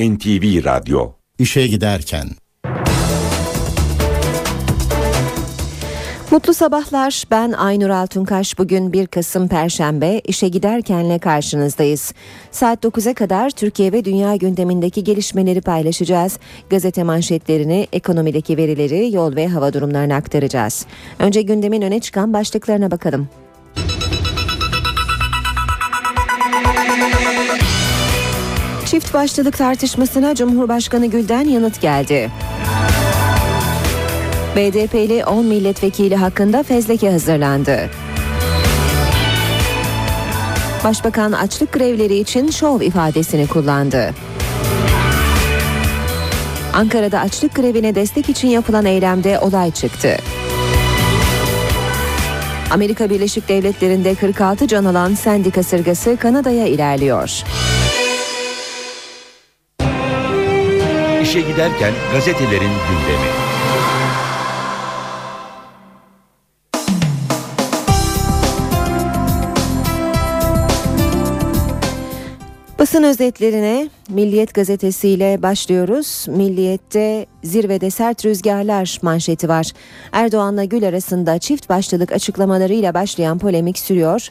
NTV Radyo İşe giderken Mutlu sabahlar. Ben Aynur Altunkaş. Bugün 1 Kasım Perşembe işe giderkenle karşınızdayız. Saat 9'a kadar Türkiye ve dünya gündemindeki gelişmeleri paylaşacağız. Gazete manşetlerini, ekonomideki verileri, yol ve hava durumlarını aktaracağız. Önce gündemin öne çıkan başlıklarına bakalım. Çift başlılık tartışmasına Cumhurbaşkanı Gül'den yanıt geldi. BDP'li 10 milletvekili hakkında fezleke hazırlandı. Başbakan açlık grevleri için şov ifadesini kullandı. Ankara'da açlık grevine destek için yapılan eylemde olay çıktı. Amerika Birleşik Devletleri'nde 46 can alan sendika sırgası Kanada'ya ilerliyor. İşe giderken gazetelerin gündemi. Basın özetlerine Milliyet gazetesiyle başlıyoruz. Milliyet'te zirvede sert rüzgarlar manşeti var. Erdoğan'la Gül arasında çift başlılık açıklamalarıyla başlayan polemik sürüyor.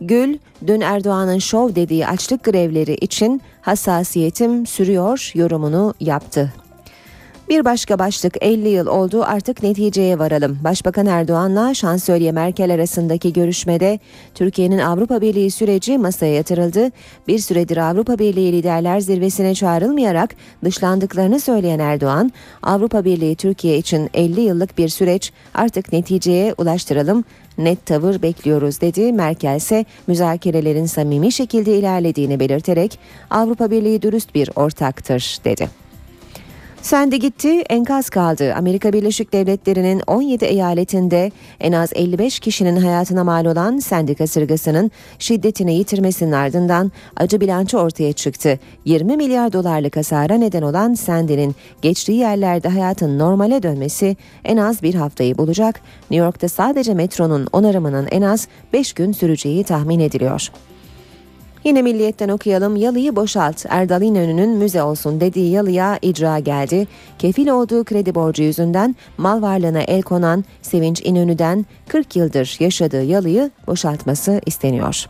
Gül, dün Erdoğan'ın şov dediği açlık grevleri için hassasiyetim sürüyor yorumunu yaptı. Bir başka başlık 50 yıl oldu artık neticeye varalım. Başbakan Erdoğan'la Şansölye Merkel arasındaki görüşmede Türkiye'nin Avrupa Birliği süreci masaya yatırıldı. Bir süredir Avrupa Birliği liderler zirvesine çağrılmayarak dışlandıklarını söyleyen Erdoğan, Avrupa Birliği Türkiye için 50 yıllık bir süreç artık neticeye ulaştıralım net tavır bekliyoruz dedi. Merkel ise müzakerelerin samimi şekilde ilerlediğini belirterek Avrupa Birliği dürüst bir ortaktır dedi. Sendi gitti, enkaz kaldı. Amerika Birleşik Devletleri'nin 17 eyaletinde en az 55 kişinin hayatına mal olan Sendi kasırgasının şiddetini yitirmesinin ardından acı bilanço ortaya çıktı. 20 milyar dolarlık hasara neden olan Sandy'nin geçtiği yerlerde hayatın normale dönmesi en az bir haftayı bulacak. New York'ta sadece metronun onarımının en az 5 gün süreceği tahmin ediliyor. Yine Milliyet'ten okuyalım. Yalıyı boşalt. Erdal İnönü'nün müze olsun dediği yalıya icra geldi. Kefil olduğu kredi borcu yüzünden mal varlığına el konan Sevinç İnönü'den 40 yıldır yaşadığı yalıyı boşaltması isteniyor.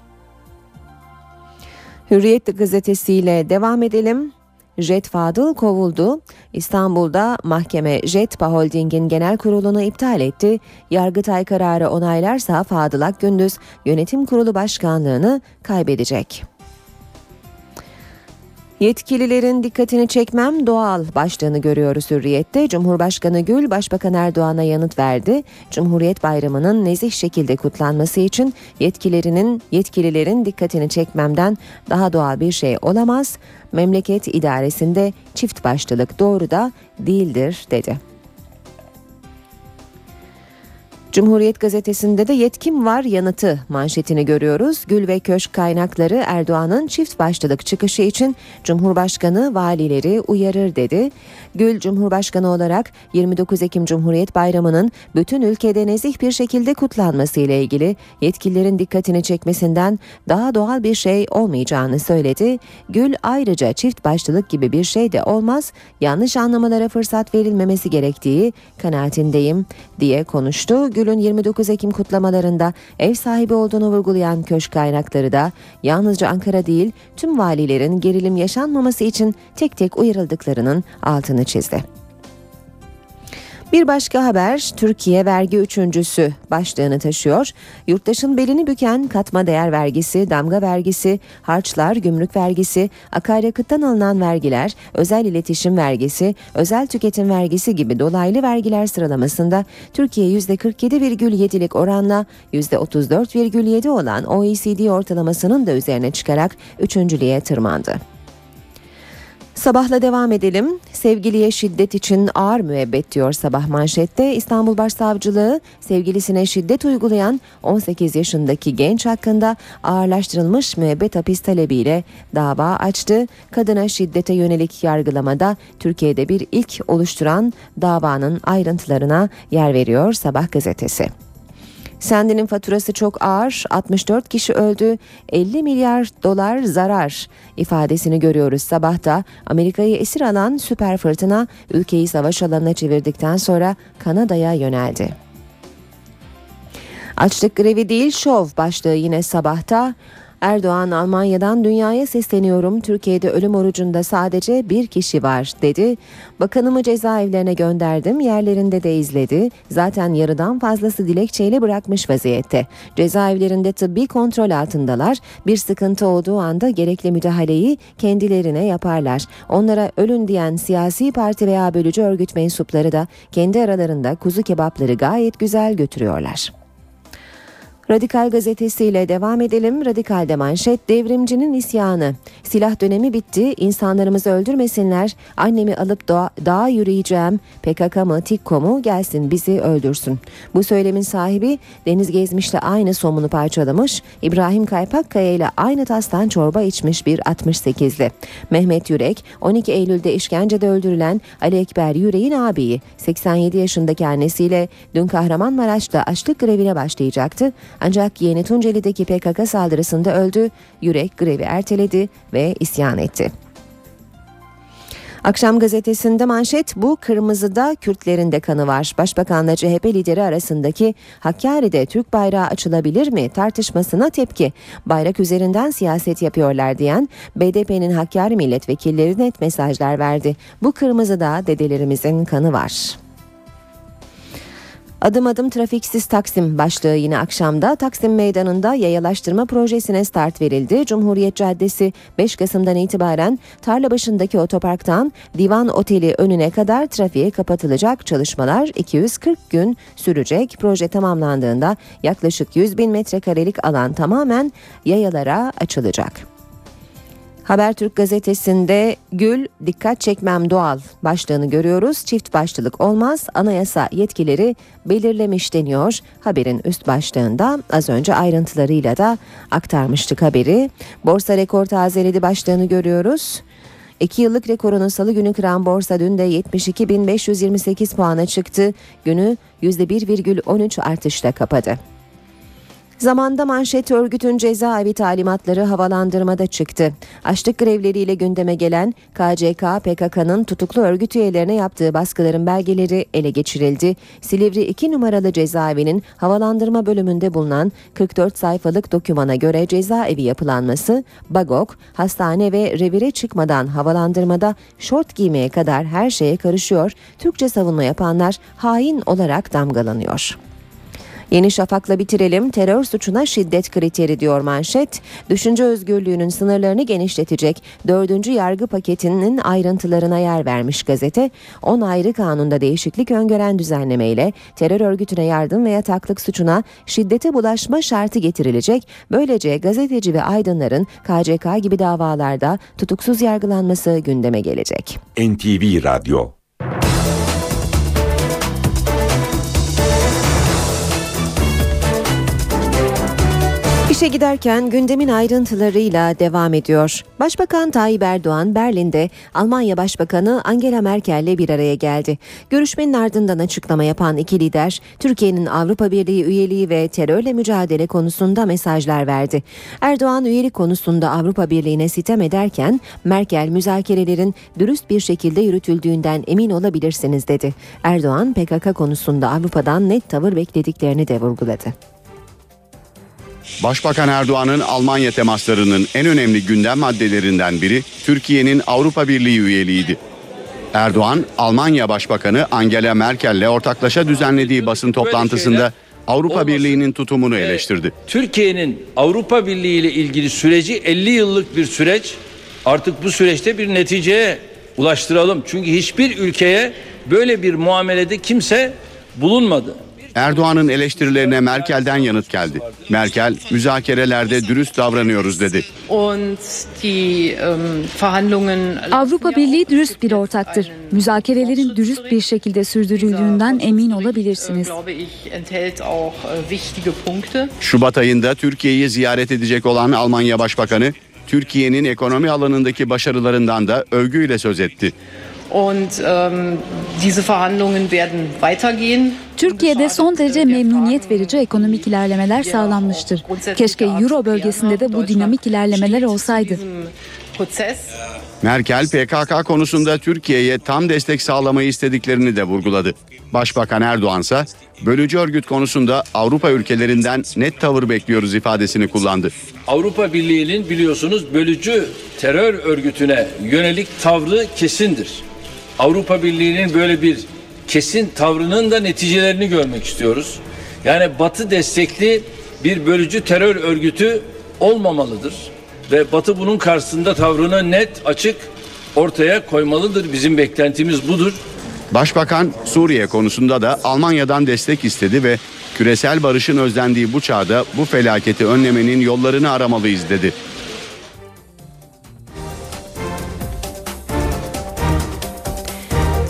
Hürriyet gazetesiyle devam edelim. Jet Fadıl kovuldu. İstanbul'da mahkeme Jet Holding'in genel kurulunu iptal etti. Yargıtay kararı onaylarsa Fadıl Akgündüz yönetim kurulu başkanlığını kaybedecek. Yetkililerin dikkatini çekmem doğal başlığını görüyoruz Hürriyet'te. Cumhurbaşkanı Gül, Başbakan Erdoğan'a yanıt verdi. Cumhuriyet Bayramı'nın nezih şekilde kutlanması için yetkililerinin yetkililerin dikkatini çekmemden daha doğal bir şey olamaz. Memleket idaresinde çift başlılık doğru da değildir dedi. Cumhuriyet gazetesinde de yetkim var yanıtı manşetini görüyoruz. Gül ve Köşk kaynakları Erdoğan'ın çift başlılık çıkışı için Cumhurbaşkanı valileri uyarır dedi. Gül Cumhurbaşkanı olarak 29 Ekim Cumhuriyet Bayramı'nın bütün ülkede nezih bir şekilde kutlanması ile ilgili yetkililerin dikkatini çekmesinden daha doğal bir şey olmayacağını söyledi. Gül ayrıca çift başlılık gibi bir şey de olmaz, yanlış anlamalara fırsat verilmemesi gerektiği kanaatindeyim diye konuştu. Gül'ün 29 Ekim kutlamalarında ev sahibi olduğunu vurgulayan köşk kaynakları da yalnızca Ankara değil tüm valilerin gerilim yaşanmaması için tek tek uyarıldıklarının altını çizdi. Bir başka haber Türkiye vergi üçüncüsü başlığını taşıyor. Yurttaşın belini büken katma değer vergisi, damga vergisi, harçlar, gümrük vergisi, akaryakıttan alınan vergiler, özel iletişim vergisi, özel tüketim vergisi gibi dolaylı vergiler sıralamasında Türkiye %47,7'lik oranla %34,7 olan OECD ortalamasının da üzerine çıkarak üçüncülüğe tırmandı. Sabahla devam edelim. Sevgiliye şiddet için ağır müebbet diyor sabah manşette. İstanbul Başsavcılığı sevgilisine şiddet uygulayan 18 yaşındaki genç hakkında ağırlaştırılmış müebbet hapis talebiyle dava açtı. Kadına şiddete yönelik yargılamada Türkiye'de bir ilk oluşturan davanın ayrıntılarına yer veriyor Sabah gazetesi. Sandy'nin faturası çok ağır, 64 kişi öldü, 50 milyar dolar zarar ifadesini görüyoruz sabahta. Amerika'yı esir alan süper fırtına ülkeyi savaş alanına çevirdikten sonra Kanada'ya yöneldi. Açlık grevi değil şov başlığı yine sabahta. Erdoğan Almanya'dan dünyaya sesleniyorum. Türkiye'de ölüm orucunda sadece bir kişi var dedi. Bakanımı cezaevlerine gönderdim. Yerlerinde de izledi. Zaten yarıdan fazlası dilekçeyle bırakmış vaziyette. Cezaevlerinde tıbbi kontrol altındalar. Bir sıkıntı olduğu anda gerekli müdahaleyi kendilerine yaparlar. Onlara ölün diyen siyasi parti veya bölücü örgüt mensupları da kendi aralarında kuzu kebapları gayet güzel götürüyorlar. Radikal gazetesiyle devam edelim. Radikal'de manşet devrimcinin isyanı. Silah dönemi bitti. İnsanlarımızı öldürmesinler. Annemi alıp doğa, dağa yürüyeceğim. PKK mı TİKKO mu gelsin bizi öldürsün. Bu söylemin sahibi Deniz Gezmiş'le aynı somunu parçalamış. İbrahim Kaypakkaya ile aynı tastan çorba içmiş bir 68'li. Mehmet Yürek 12 Eylül'de işkencede öldürülen Ali Ekber Yürek'in abiyi 87 yaşındaki annesiyle dün Kahramanmaraş'ta açlık grevine başlayacaktı. Ancak yeğeni Tunceli'deki PKK saldırısında öldü. Yürek grevi erteledi ve isyan etti. Akşam gazetesinde manşet bu kırmızıda Kürtlerin de kanı var. Başbakanla CHP lideri arasındaki Hakkari'de Türk bayrağı açılabilir mi tartışmasına tepki. Bayrak üzerinden siyaset yapıyorlar diyen BDP'nin Hakkari milletvekilleri net mesajlar verdi. Bu kırmızıda dedelerimizin kanı var. Adım adım trafiksiz Taksim başlığı yine akşamda Taksim Meydanı'nda yayalaştırma projesine start verildi. Cumhuriyet Caddesi 5 Kasım'dan itibaren tarla başındaki otoparktan Divan Oteli önüne kadar trafiğe kapatılacak çalışmalar 240 gün sürecek. Proje tamamlandığında yaklaşık 100 bin metrekarelik alan tamamen yayalara açılacak. Habertürk gazetesinde Gül dikkat çekmem doğal başlığını görüyoruz. Çift başlılık olmaz anayasa yetkileri belirlemiş deniyor. Haberin üst başlığında az önce ayrıntılarıyla da aktarmıştık haberi. Borsa rekor tazeledi başlığını görüyoruz. 2 yıllık rekorunu salı günü kıran borsa dün de 72.528 puana çıktı. Günü %1,13 artışla kapadı. Zamanda manşet örgütün cezaevi talimatları havalandırmada çıktı. Açlık grevleriyle gündeme gelen KCK PKK'nın tutuklu örgüt üyelerine yaptığı baskıların belgeleri ele geçirildi. Silivri 2 numaralı cezaevinin havalandırma bölümünde bulunan 44 sayfalık dokümana göre cezaevi yapılanması bagok, hastane ve revire çıkmadan havalandırmada şort giymeye kadar her şeye karışıyor. Türkçe savunma yapanlar hain olarak damgalanıyor. Yeni Şafak'la bitirelim. Terör suçuna şiddet kriteri diyor manşet. Düşünce özgürlüğünün sınırlarını genişletecek dördüncü yargı paketinin ayrıntılarına yer vermiş gazete. 10 ayrı kanunda değişiklik öngören düzenlemeyle terör örgütüne yardım ve yataklık suçuna şiddete bulaşma şartı getirilecek. Böylece gazeteci ve aydınların KCK gibi davalarda tutuksuz yargılanması gündeme gelecek. NTV Radyo İşe giderken gündemin ayrıntılarıyla devam ediyor. Başbakan Tayyip Erdoğan Berlin'de Almanya Başbakanı Angela Merkel'le bir araya geldi. Görüşmenin ardından açıklama yapan iki lider Türkiye'nin Avrupa Birliği üyeliği ve terörle mücadele konusunda mesajlar verdi. Erdoğan üyelik konusunda Avrupa Birliği'ne sitem ederken Merkel müzakerelerin dürüst bir şekilde yürütüldüğünden emin olabilirsiniz dedi. Erdoğan PKK konusunda Avrupa'dan net tavır beklediklerini de vurguladı. Başbakan Erdoğan'ın Almanya temaslarının en önemli gündem maddelerinden biri Türkiye'nin Avrupa Birliği üyeliğiydi. Erdoğan, Almanya Başbakanı Angela Merkel'le ortaklaşa düzenlediği basın toplantısında Avrupa Birliği'nin tutumunu eleştirdi. Türkiye'nin Avrupa Birliği ile ilgili süreci 50 yıllık bir süreç. Artık bu süreçte bir neticeye ulaştıralım. Çünkü hiçbir ülkeye böyle bir muamelede kimse bulunmadı. Erdoğan'ın eleştirilerine Merkel'den yanıt geldi. Merkel müzakerelerde dürüst davranıyoruz dedi. Avrupa Birliği dürüst bir ortaktır. Müzakerelerin dürüst bir şekilde sürdürüldüğünden emin olabilirsiniz. Şubat ayında Türkiye'yi ziyaret edecek olan Almanya Başbakanı Türkiye'nin ekonomi alanındaki başarılarından da övgüyle söz etti. Und ähm, diese Verhandlungen werden weitergehen. Türkiye'de son derece memnuniyet verici ekonomik ilerlemeler sağlanmıştır. Keşke Euro bölgesinde de bu dinamik ilerlemeler olsaydı. Merkel PKK konusunda Türkiye'ye tam destek sağlamayı istediklerini de vurguladı. Başbakan Erdoğan ise bölücü örgüt konusunda Avrupa ülkelerinden net tavır bekliyoruz ifadesini kullandı. Avrupa Birliği'nin biliyorsunuz bölücü terör örgütüne yönelik tavrı kesindir. Avrupa Birliği'nin böyle bir kesin tavrının da neticelerini görmek istiyoruz. Yani Batı destekli bir bölücü terör örgütü olmamalıdır ve Batı bunun karşısında tavrını net, açık ortaya koymalıdır. Bizim beklentimiz budur. Başbakan Suriye konusunda da Almanya'dan destek istedi ve küresel barışın özlendiği bu çağda bu felaketi önlemenin yollarını aramalıyız dedi.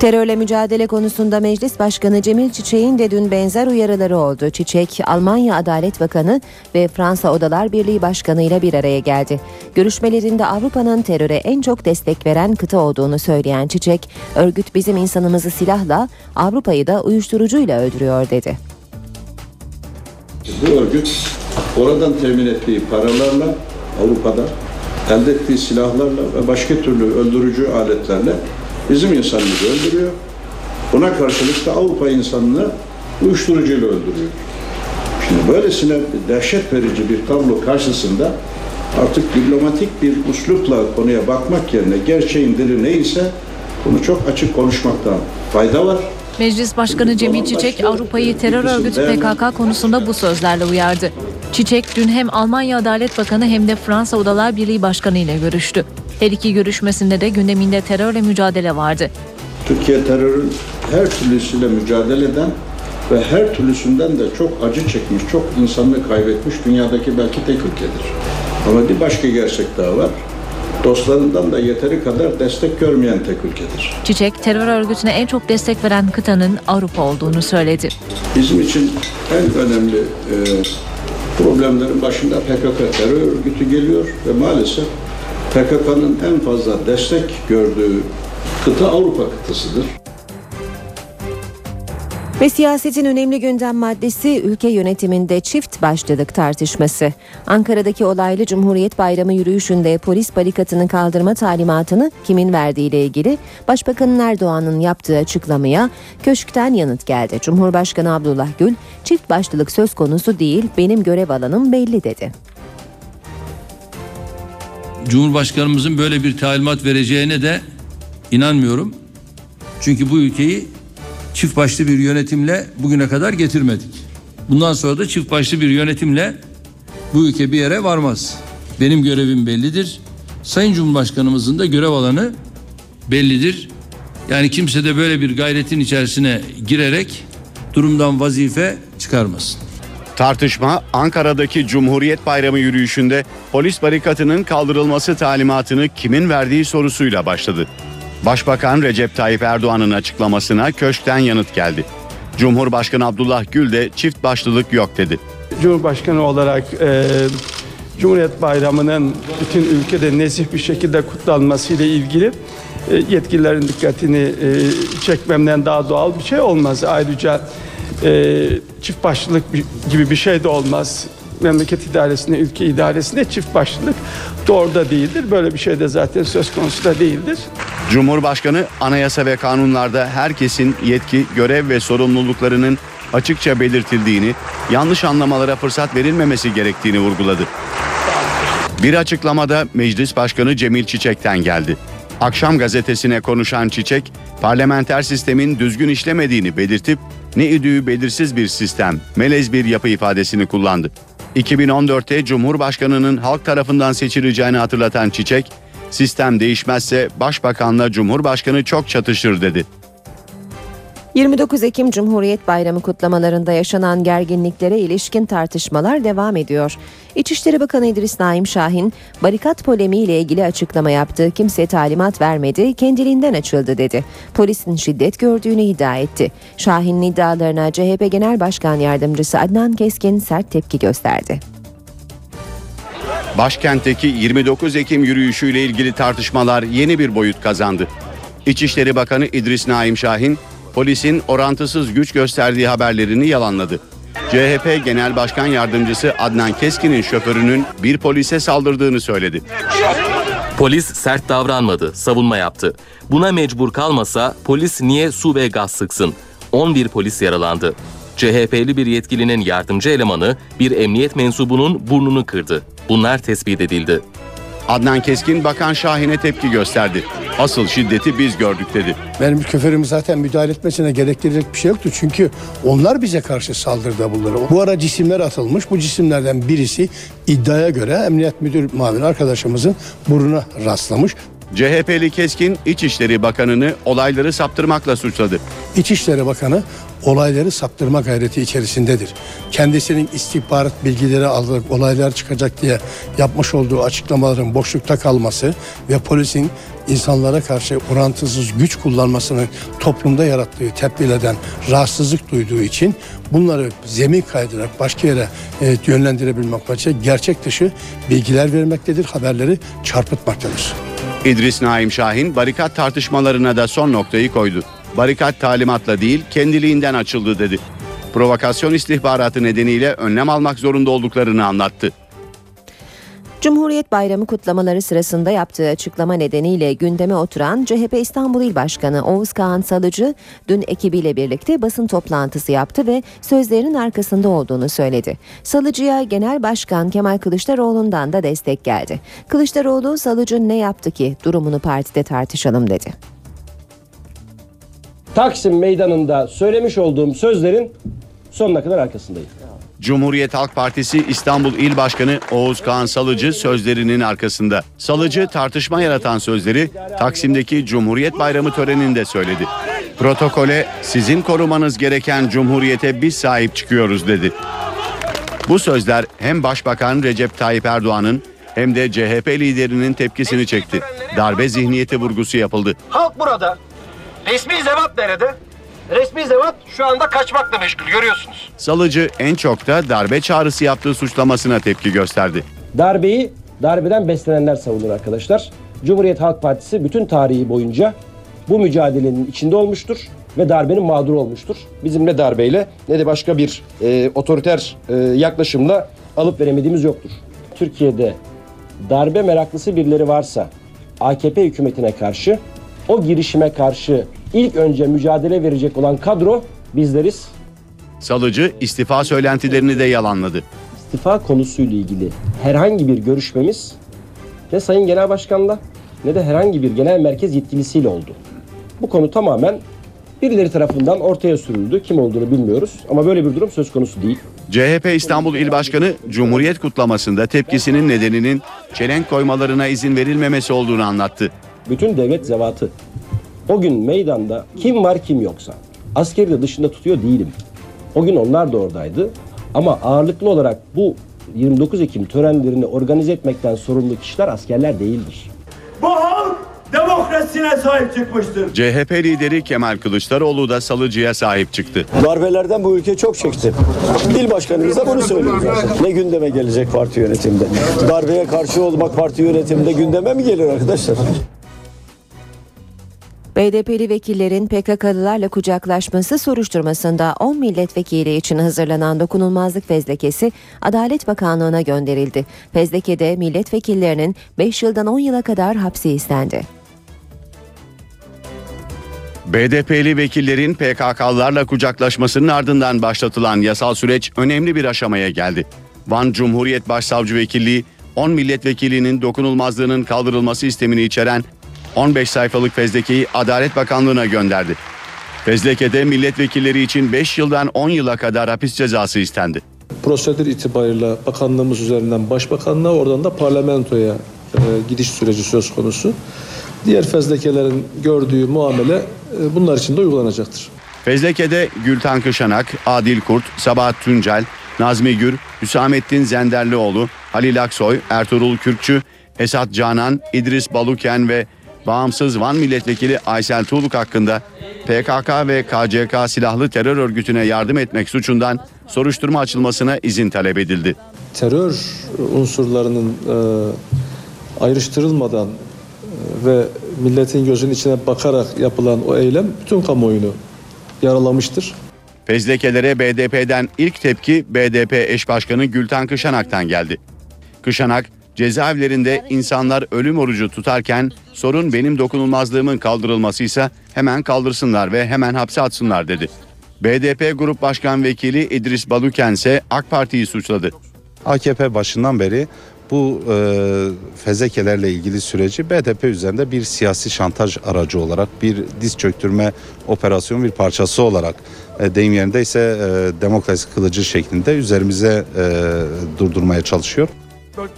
Terörle mücadele konusunda Meclis Başkanı Cemil Çiçek'in de dün benzer uyarıları oldu. Çiçek, Almanya Adalet Bakanı ve Fransa Odalar Birliği Başkanı ile bir araya geldi. Görüşmelerinde Avrupa'nın teröre en çok destek veren kıta olduğunu söyleyen Çiçek, örgüt bizim insanımızı silahla, Avrupa'yı da uyuşturucuyla öldürüyor dedi. Bu örgüt oradan temin ettiği paralarla Avrupa'da elde ettiği silahlarla ve başka türlü öldürücü aletlerle bizim insanımızı öldürüyor. Buna karşılık da Avrupa insanını uyuşturucuyla öldürüyor. Şimdi böylesine dehşet verici bir tablo karşısında artık diplomatik bir uslupla konuya bakmak yerine gerçeğin dili neyse bunu çok açık konuşmakta fayda var. Meclis Başkanı Cemil Çiçek Avrupa'yı terör örgütü PKK konusunda bu sözlerle uyardı. Çiçek dün hem Almanya Adalet Bakanı hem de Fransa Odalar Birliği Başkanı ile görüştü. Her iki görüşmesinde de gündeminde terörle mücadele vardı. Türkiye terörün her türlüsüyle mücadele eden ve her türlüsünden de çok acı çekmiş, çok insanını kaybetmiş dünyadaki belki tek ülkedir. Ama bir başka gerçek daha var. Dostlarından da yeteri kadar destek görmeyen tek ülkedir. Çiçek terör örgütüne en çok destek veren kıtanın Avrupa olduğunu söyledi. Bizim için en önemli e, problemlerin başında PKK terör örgütü geliyor ve maalesef PKK'nın en fazla destek gördüğü kıta Avrupa kıtasıdır. Ve siyasetin önemli gündem maddesi ülke yönetiminde çift başlılık tartışması. Ankara'daki olaylı Cumhuriyet Bayramı yürüyüşünde polis barikatını kaldırma talimatını kimin verdiğiyle ilgili Başbakan Erdoğan'ın yaptığı açıklamaya köşkten yanıt geldi. Cumhurbaşkanı Abdullah Gül çift başlılık söz konusu değil benim görev alanım belli dedi. Cumhurbaşkanımızın böyle bir talimat vereceğine de inanmıyorum. Çünkü bu ülkeyi çift başlı bir yönetimle bugüne kadar getirmedik. Bundan sonra da çift başlı bir yönetimle bu ülke bir yere varmaz. Benim görevim bellidir. Sayın Cumhurbaşkanımızın da görev alanı bellidir. Yani kimse de böyle bir gayretin içerisine girerek durumdan vazife çıkarmasın. Tartışma Ankara'daki Cumhuriyet Bayramı yürüyüşünde polis barikatının kaldırılması talimatını kimin verdiği sorusuyla başladı. Başbakan Recep Tayyip Erdoğan'ın açıklamasına köşkten yanıt geldi. Cumhurbaşkanı Abdullah Gül de çift başlılık yok dedi. Cumhurbaşkanı olarak e, Cumhuriyet Bayramı'nın bütün ülkede nezih bir şekilde kutlanması ile ilgili e, yetkililerin dikkatini e, çekmemden daha doğal bir şey olmaz. Ayrıca e, çift başlılık gibi bir şey de olmaz. Memleket idaresinde, ülke idaresinde çift başlılık doğru da değildir. Böyle bir şey de zaten söz konusu da değildir. Cumhurbaşkanı anayasa ve kanunlarda herkesin yetki, görev ve sorumluluklarının açıkça belirtildiğini, yanlış anlamalara fırsat verilmemesi gerektiğini vurguladı. Bir açıklamada Meclis Başkanı Cemil Çiçek'ten geldi. Akşam gazetesine konuşan Çiçek, parlamenter sistemin düzgün işlemediğini belirtip ne idüğü belirsiz bir sistem, melez bir yapı ifadesini kullandı. 2014'te Cumhurbaşkanı'nın halk tarafından seçileceğini hatırlatan Çiçek, sistem değişmezse Başbakanla Cumhurbaşkanı çok çatışır dedi. 29 Ekim Cumhuriyet Bayramı kutlamalarında yaşanan gerginliklere ilişkin tartışmalar devam ediyor. İçişleri Bakanı İdris Naim Şahin, barikat polemiğiyle ilgili açıklama yaptı. Kimse talimat vermedi, kendiliğinden açıldı dedi. Polisin şiddet gördüğünü iddia etti. Şahin'in iddialarına CHP Genel Başkan Yardımcısı Adnan Keskin sert tepki gösterdi. Başkentteki 29 Ekim yürüyüşüyle ilgili tartışmalar yeni bir boyut kazandı. İçişleri Bakanı İdris Naim Şahin, polisin orantısız güç gösterdiği haberlerini yalanladı. CHP Genel Başkan Yardımcısı Adnan Keskin'in şoförünün bir polise saldırdığını söyledi. Polis sert davranmadı, savunma yaptı. Buna mecbur kalmasa polis niye su ve gaz sıksın? 11 polis yaralandı. CHP'li bir yetkilinin yardımcı elemanı bir emniyet mensubunun burnunu kırdı. Bunlar tespit edildi. Adnan Keskin Bakan Şahin'e tepki gösterdi. Asıl şiddeti biz gördük dedi. Benim şoförümü zaten müdahale etmesine gerektirecek bir şey yoktu. Çünkü onlar bize karşı saldırıda bulundu. Bu ara cisimler atılmış. Bu cisimlerden birisi iddiaya göre Emniyet Müdür Mavin arkadaşımızın burnuna rastlamış. CHP'li Keskin İçişleri Bakanı'nı olayları saptırmakla suçladı. İçişleri Bakanı olayları saptırma gayreti içerisindedir. Kendisinin istihbarat bilgileri aldık, olaylar çıkacak diye yapmış olduğu açıklamaların boşlukta kalması ve polisin insanlara karşı orantısız güç kullanmasını toplumda yarattığı tepkileden rahatsızlık duyduğu için bunları zemin kaydırarak başka yere e, yönlendirebilmek için gerçek dışı bilgiler vermektedir, haberleri çarpıtmaktadır. İdris Naim Şahin barikat tartışmalarına da son noktayı koydu. Barikat talimatla değil kendiliğinden açıldı dedi. Provokasyon istihbaratı nedeniyle önlem almak zorunda olduklarını anlattı. Cumhuriyet Bayramı kutlamaları sırasında yaptığı açıklama nedeniyle gündeme oturan CHP İstanbul İl Başkanı Oğuz Kağan Salıcı dün ekibiyle birlikte basın toplantısı yaptı ve sözlerinin arkasında olduğunu söyledi. Salıcı'ya Genel Başkan Kemal Kılıçdaroğlu'ndan da destek geldi. Kılıçdaroğlu Salıcı ne yaptı ki durumunu partide tartışalım dedi. Taksim Meydanı'nda söylemiş olduğum sözlerin sonuna kadar arkasındayım. Cumhuriyet Halk Partisi İstanbul İl Başkanı Oğuz Kağan Salıcı sözlerinin arkasında. Salıcı tartışma yaratan sözleri Taksim'deki Cumhuriyet Bayramı töreninde söyledi. Protokole sizin korumanız gereken Cumhuriyete biz sahip çıkıyoruz dedi. Bu sözler hem Başbakan Recep Tayyip Erdoğan'ın hem de CHP liderinin tepkisini çekti. Darbe zihniyeti vurgusu yapıldı. Halk burada. Resmi zevat nerede? Resmi zevat şu anda kaçmakla meşgul görüyorsunuz. Salıcı en çok da darbe çağrısı yaptığı suçlamasına tepki gösterdi. Darbeyi darbeden beslenenler savunur arkadaşlar. Cumhuriyet Halk Partisi bütün tarihi boyunca bu mücadelenin içinde olmuştur ve darbenin mağduru olmuştur. Bizim ne darbeyle ne de başka bir e, otoriter e, yaklaşımla alıp veremediğimiz yoktur. Türkiye'de darbe meraklısı birileri varsa AKP hükümetine karşı o girişime karşı ilk önce mücadele verecek olan kadro bizleriz. Salıcı istifa söylentilerini de yalanladı. İstifa konusuyla ilgili herhangi bir görüşmemiz ne Sayın Genel Başkan'la ne de herhangi bir genel merkez yetkilisiyle oldu. Bu konu tamamen birileri tarafından ortaya sürüldü. Kim olduğunu bilmiyoruz ama böyle bir durum söz konusu değil. CHP İstanbul İl Başkanı Cumhuriyet kutlamasında tepkisinin nedeninin çelenk koymalarına izin verilmemesi olduğunu anlattı. Bütün devlet zevatı o gün meydanda kim var kim yoksa askeri de dışında tutuyor değilim. O gün onlar da oradaydı ama ağırlıklı olarak bu 29 Ekim törenlerini organize etmekten sorumlu kişiler askerler değildir. Bu halk demokrasisine sahip çıkmıştır. CHP lideri Kemal Kılıçdaroğlu da Salıcı'ya sahip çıktı. Darbelerden bu ülke çok çekti. İl başkanımız da bunu söylüyor zaten. Ne gündeme gelecek parti yönetimde? Darbeye karşı olmak parti yönetiminde gündeme mi gelir arkadaşlar? BDP'li vekillerin PKK'lılarla kucaklaşması soruşturmasında 10 milletvekili için hazırlanan dokunulmazlık fezlekesi Adalet Bakanlığı'na gönderildi. Fezlekede milletvekillerinin 5 yıldan 10 yıla kadar hapsi istendi. BDP'li vekillerin PKK'lılarla kucaklaşmasının ardından başlatılan yasal süreç önemli bir aşamaya geldi. Van Cumhuriyet Başsavcı Vekilliği 10 milletvekilinin dokunulmazlığının kaldırılması istemini içeren 15 sayfalık fezlekeyi Adalet Bakanlığı'na gönderdi. Fezlekede milletvekilleri için 5 yıldan 10 yıla kadar hapis cezası istendi. Prosedür itibarıyla bakanlığımız üzerinden başbakanlığa oradan da parlamentoya e, gidiş süreci söz konusu. Diğer fezlekelerin gördüğü muamele e, bunlar için de uygulanacaktır. Fezleke'de Gülten Kışanak, Adil Kurt, Sabahat Tuncel, Nazmi Gür, Hüsamettin Zenderlioğlu, Halil Aksoy, Ertuğrul Kürkçü, Esat Canan, İdris Baluken ve bağımsız Van Milletvekili Aysel Tuğluk hakkında PKK ve KCK silahlı terör örgütüne yardım etmek suçundan soruşturma açılmasına izin talep edildi. Terör unsurlarının e, ayrıştırılmadan e, ve milletin gözünün içine bakarak yapılan o eylem bütün kamuoyunu yaralamıştır. Fezlekelere BDP'den ilk tepki BDP eş başkanı Gülten Kışanak'tan geldi. Kışanak, cezaevlerinde insanlar ölüm orucu tutarken sorun benim dokunulmazlığımın kaldırılmasıysa hemen kaldırsınlar ve hemen hapse atsınlar dedi. BDP Grup Başkan Vekili İdris Baluken ise AK Parti'yi suçladı. AKP başından beri bu e, fezlekelerle ilgili süreci BDP üzerinde bir siyasi şantaj aracı olarak bir diz çöktürme operasyonu bir parçası olarak e, deyim yerinde ise e, demokrasi kılıcı şeklinde üzerimize e, durdurmaya çalışıyor.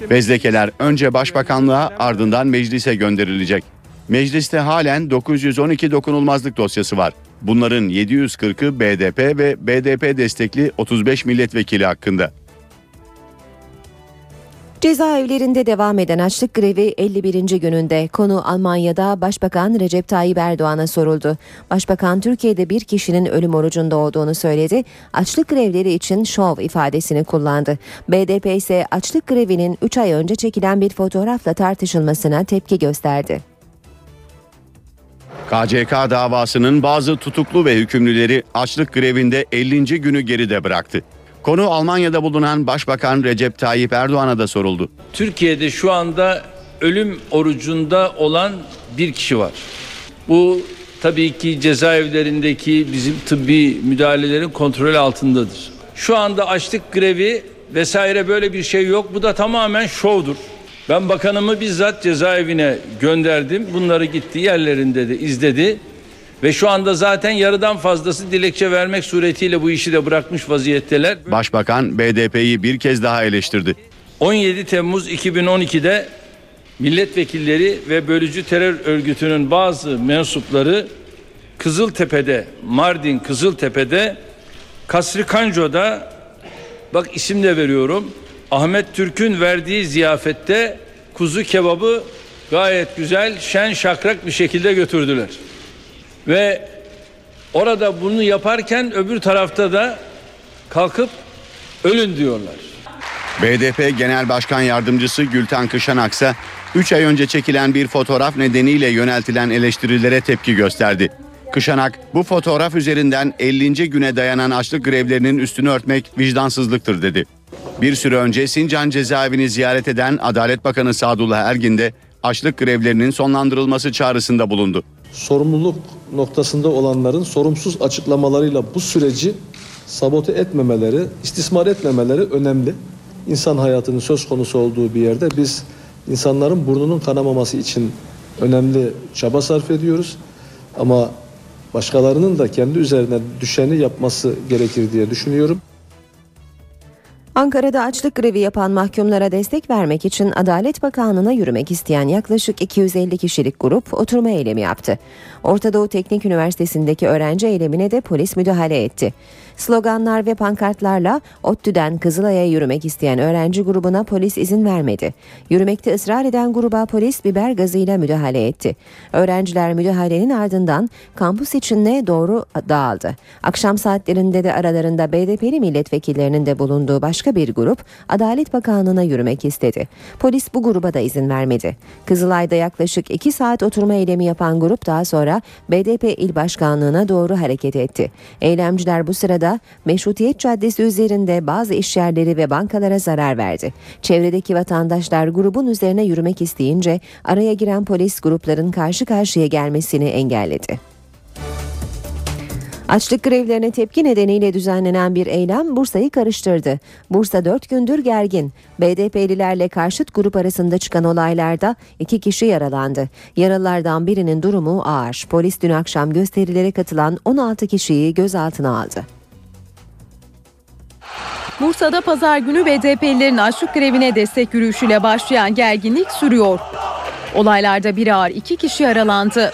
Fezlekeler önce başbakanlığa ardından meclise gönderilecek. Mecliste halen 912 dokunulmazlık dosyası var. Bunların 740'ı BDP ve BDP destekli 35 milletvekili hakkında. Cezaevlerinde devam eden açlık grevi 51. gününde konu Almanya'da Başbakan Recep Tayyip Erdoğan'a soruldu. Başbakan Türkiye'de bir kişinin ölüm orucunda olduğunu söyledi. Açlık grevleri için şov ifadesini kullandı. BDP ise açlık grevinin 3 ay önce çekilen bir fotoğrafla tartışılmasına tepki gösterdi. KCK davasının bazı tutuklu ve hükümlüleri açlık grevinde 50. günü geride bıraktı. Konu Almanya'da bulunan Başbakan Recep Tayyip Erdoğan'a da soruldu. Türkiye'de şu anda ölüm orucunda olan bir kişi var. Bu tabii ki cezaevlerindeki bizim tıbbi müdahalelerin kontrol altındadır. Şu anda açlık grevi vesaire böyle bir şey yok. Bu da tamamen şovdur. Ben bakanımı bizzat cezaevine gönderdim. Bunları gitti yerlerinde de izledi. Ve şu anda zaten yarıdan fazlası dilekçe vermek suretiyle bu işi de bırakmış vaziyetteler. Başbakan BDP'yi bir kez daha eleştirdi. 17 Temmuz 2012'de milletvekilleri ve bölücü terör örgütünün bazı mensupları Kızıltepe'de, Mardin Kızıltepe'de, Kasri Kanco'da bak isim de veriyorum. Ahmet Türk'ün verdiği ziyafette kuzu kebabı gayet güzel, şen şakrak bir şekilde götürdüler. Ve orada bunu yaparken öbür tarafta da kalkıp ölün diyorlar. BDP Genel Başkan Yardımcısı Gülten Kışanak ise 3 ay önce çekilen bir fotoğraf nedeniyle yöneltilen eleştirilere tepki gösterdi. Kışanak bu fotoğraf üzerinden 50. güne dayanan açlık grevlerinin üstünü örtmek vicdansızlıktır dedi. Bir süre önce Sincan cezaevini ziyaret eden Adalet Bakanı Sadullah Ergin de açlık grevlerinin sonlandırılması çağrısında bulundu. Sorumluluk noktasında olanların sorumsuz açıklamalarıyla bu süreci sabote etmemeleri, istismar etmemeleri önemli. İnsan hayatının söz konusu olduğu bir yerde biz insanların burnunun kanamaması için önemli çaba sarf ediyoruz. Ama başkalarının da kendi üzerine düşeni yapması gerekir diye düşünüyorum. Ankara'da açlık grevi yapan mahkumlara destek vermek için Adalet Bakanlığı'na yürümek isteyen yaklaşık 250 kişilik grup oturma eylemi yaptı. Orta Doğu Teknik Üniversitesi'ndeki öğrenci eylemine de polis müdahale etti. Sloganlar ve pankartlarla ODTÜ'den Kızılay'a yürümek isteyen öğrenci grubuna polis izin vermedi. Yürümekte ısrar eden gruba polis biber gazıyla müdahale etti. Öğrenciler müdahalenin ardından kampüs içine doğru dağıldı. Akşam saatlerinde de aralarında BDP'li milletvekillerinin de bulunduğu başka bir grup Adalet Bakanlığı'na yürümek istedi. Polis bu gruba da izin vermedi. Kızılay'da yaklaşık 2 saat oturma eylemi yapan grup daha sonra BDP İl Başkanlığı'na doğru hareket etti. Eylemciler bu sırada Meşrutiyet Caddesi üzerinde bazı işyerleri ve bankalara zarar verdi. Çevredeki vatandaşlar grubun üzerine yürümek isteyince araya giren polis grupların karşı karşıya gelmesini engelledi. Açlık grevlerine tepki nedeniyle düzenlenen bir eylem Bursa'yı karıştırdı. Bursa 4 gündür gergin. BDP'lilerle karşıt grup arasında çıkan olaylarda iki kişi yaralandı. Yaralılardan birinin durumu ağır. Polis dün akşam gösterilere katılan 16 kişiyi gözaltına aldı. Bursa'da pazar günü BDP'lilerin açlık grevine destek yürüyüşüyle başlayan gerginlik sürüyor. Olaylarda bir ağır iki kişi yaralandı.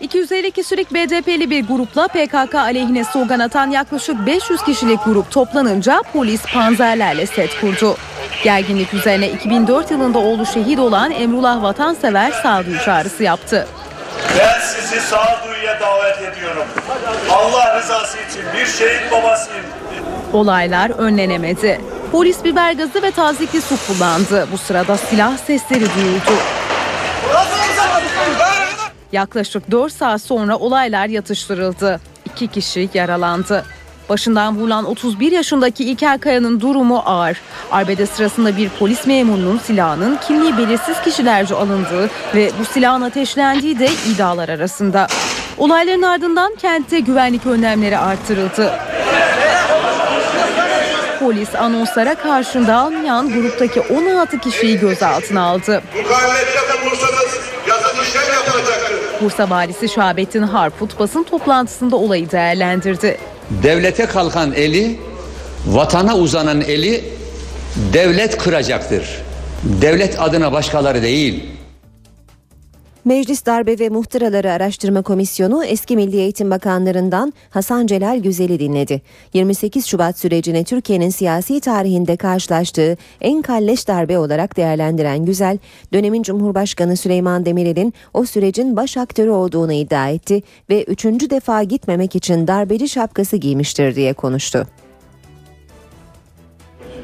250 kişilik BDP'li bir grupla PKK aleyhine slogan atan yaklaşık 500 kişilik grup toplanınca polis panzerlerle set kurdu. Gerginlik üzerine 2004 yılında oğlu şehit olan Emrullah Vatansever sağduyu çağrısı yaptı. Ben sizi sağduyuya davet ediyorum. Allah rızası için bir şehit babasıyım. Olaylar önlenemedi. Polis biber gazı ve tazikli su kullandı. Bu sırada silah sesleri duyuldu. Yaklaşık 4 saat sonra olaylar yatıştırıldı. İki kişi yaralandı. Başından vurulan 31 yaşındaki İlker Kaya'nın durumu ağır. Arbede sırasında bir polis memurunun silahının kimliği belirsiz kişilerce alındığı ve bu silahın ateşlendiği de iddialar arasında. Olayların ardından kentte güvenlik önlemleri artırıldı. Polis anonslara karşında almayan gruptaki 16 kişiyi gözaltına aldı. Mukaveletle bulursanız yazın işlem yapılacaktır. Bursa Valisi Şahabettin Harput basın toplantısında olayı değerlendirdi. Devlete kalkan eli, vatana uzanan eli devlet kıracaktır. Devlet adına başkaları değil. Meclis Darbe ve Muhtıraları Araştırma Komisyonu eski Milli Eğitim Bakanlarından Hasan Celal Güzel'i dinledi. 28 Şubat sürecini Türkiye'nin siyasi tarihinde karşılaştığı en kalleş darbe olarak değerlendiren Güzel, dönemin Cumhurbaşkanı Süleyman Demirel'in o sürecin baş aktörü olduğunu iddia etti ve üçüncü defa gitmemek için darbeci şapkası giymiştir diye konuştu.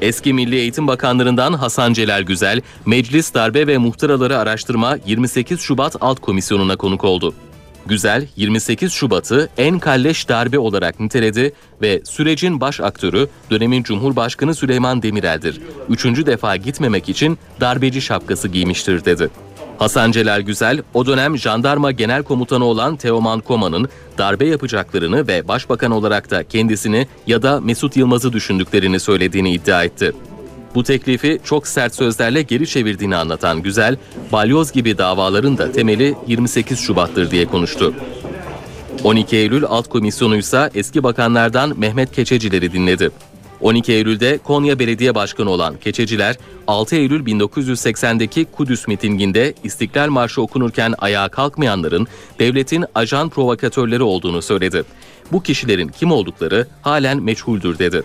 Eski Milli Eğitim Bakanlarından Hasan Celal Güzel, Meclis Darbe ve Muhtıraları Araştırma 28 Şubat Alt Komisyonu'na konuk oldu. Güzel, 28 Şubat'ı en kalleş darbe olarak niteledi ve sürecin baş aktörü dönemin Cumhurbaşkanı Süleyman Demirel'dir. Üçüncü defa gitmemek için darbeci şapkası giymiştir dedi. Hasan Celal Güzel, o dönem jandarma genel komutanı olan Teoman Koma'nın darbe yapacaklarını ve başbakan olarak da kendisini ya da Mesut Yılmaz'ı düşündüklerini söylediğini iddia etti. Bu teklifi çok sert sözlerle geri çevirdiğini anlatan Güzel, balyoz gibi davaların da temeli 28 Şubat'tır diye konuştu. 12 Eylül Alt Komisyonu ise eski bakanlardan Mehmet Keçecileri dinledi. 12 Eylül'de Konya Belediye Başkanı olan Keçeciler, 6 Eylül 1980'deki Kudüs mitinginde İstiklal Marşı okunurken ayağa kalkmayanların devletin ajan provokatörleri olduğunu söyledi. Bu kişilerin kim oldukları halen meçhuldür dedi.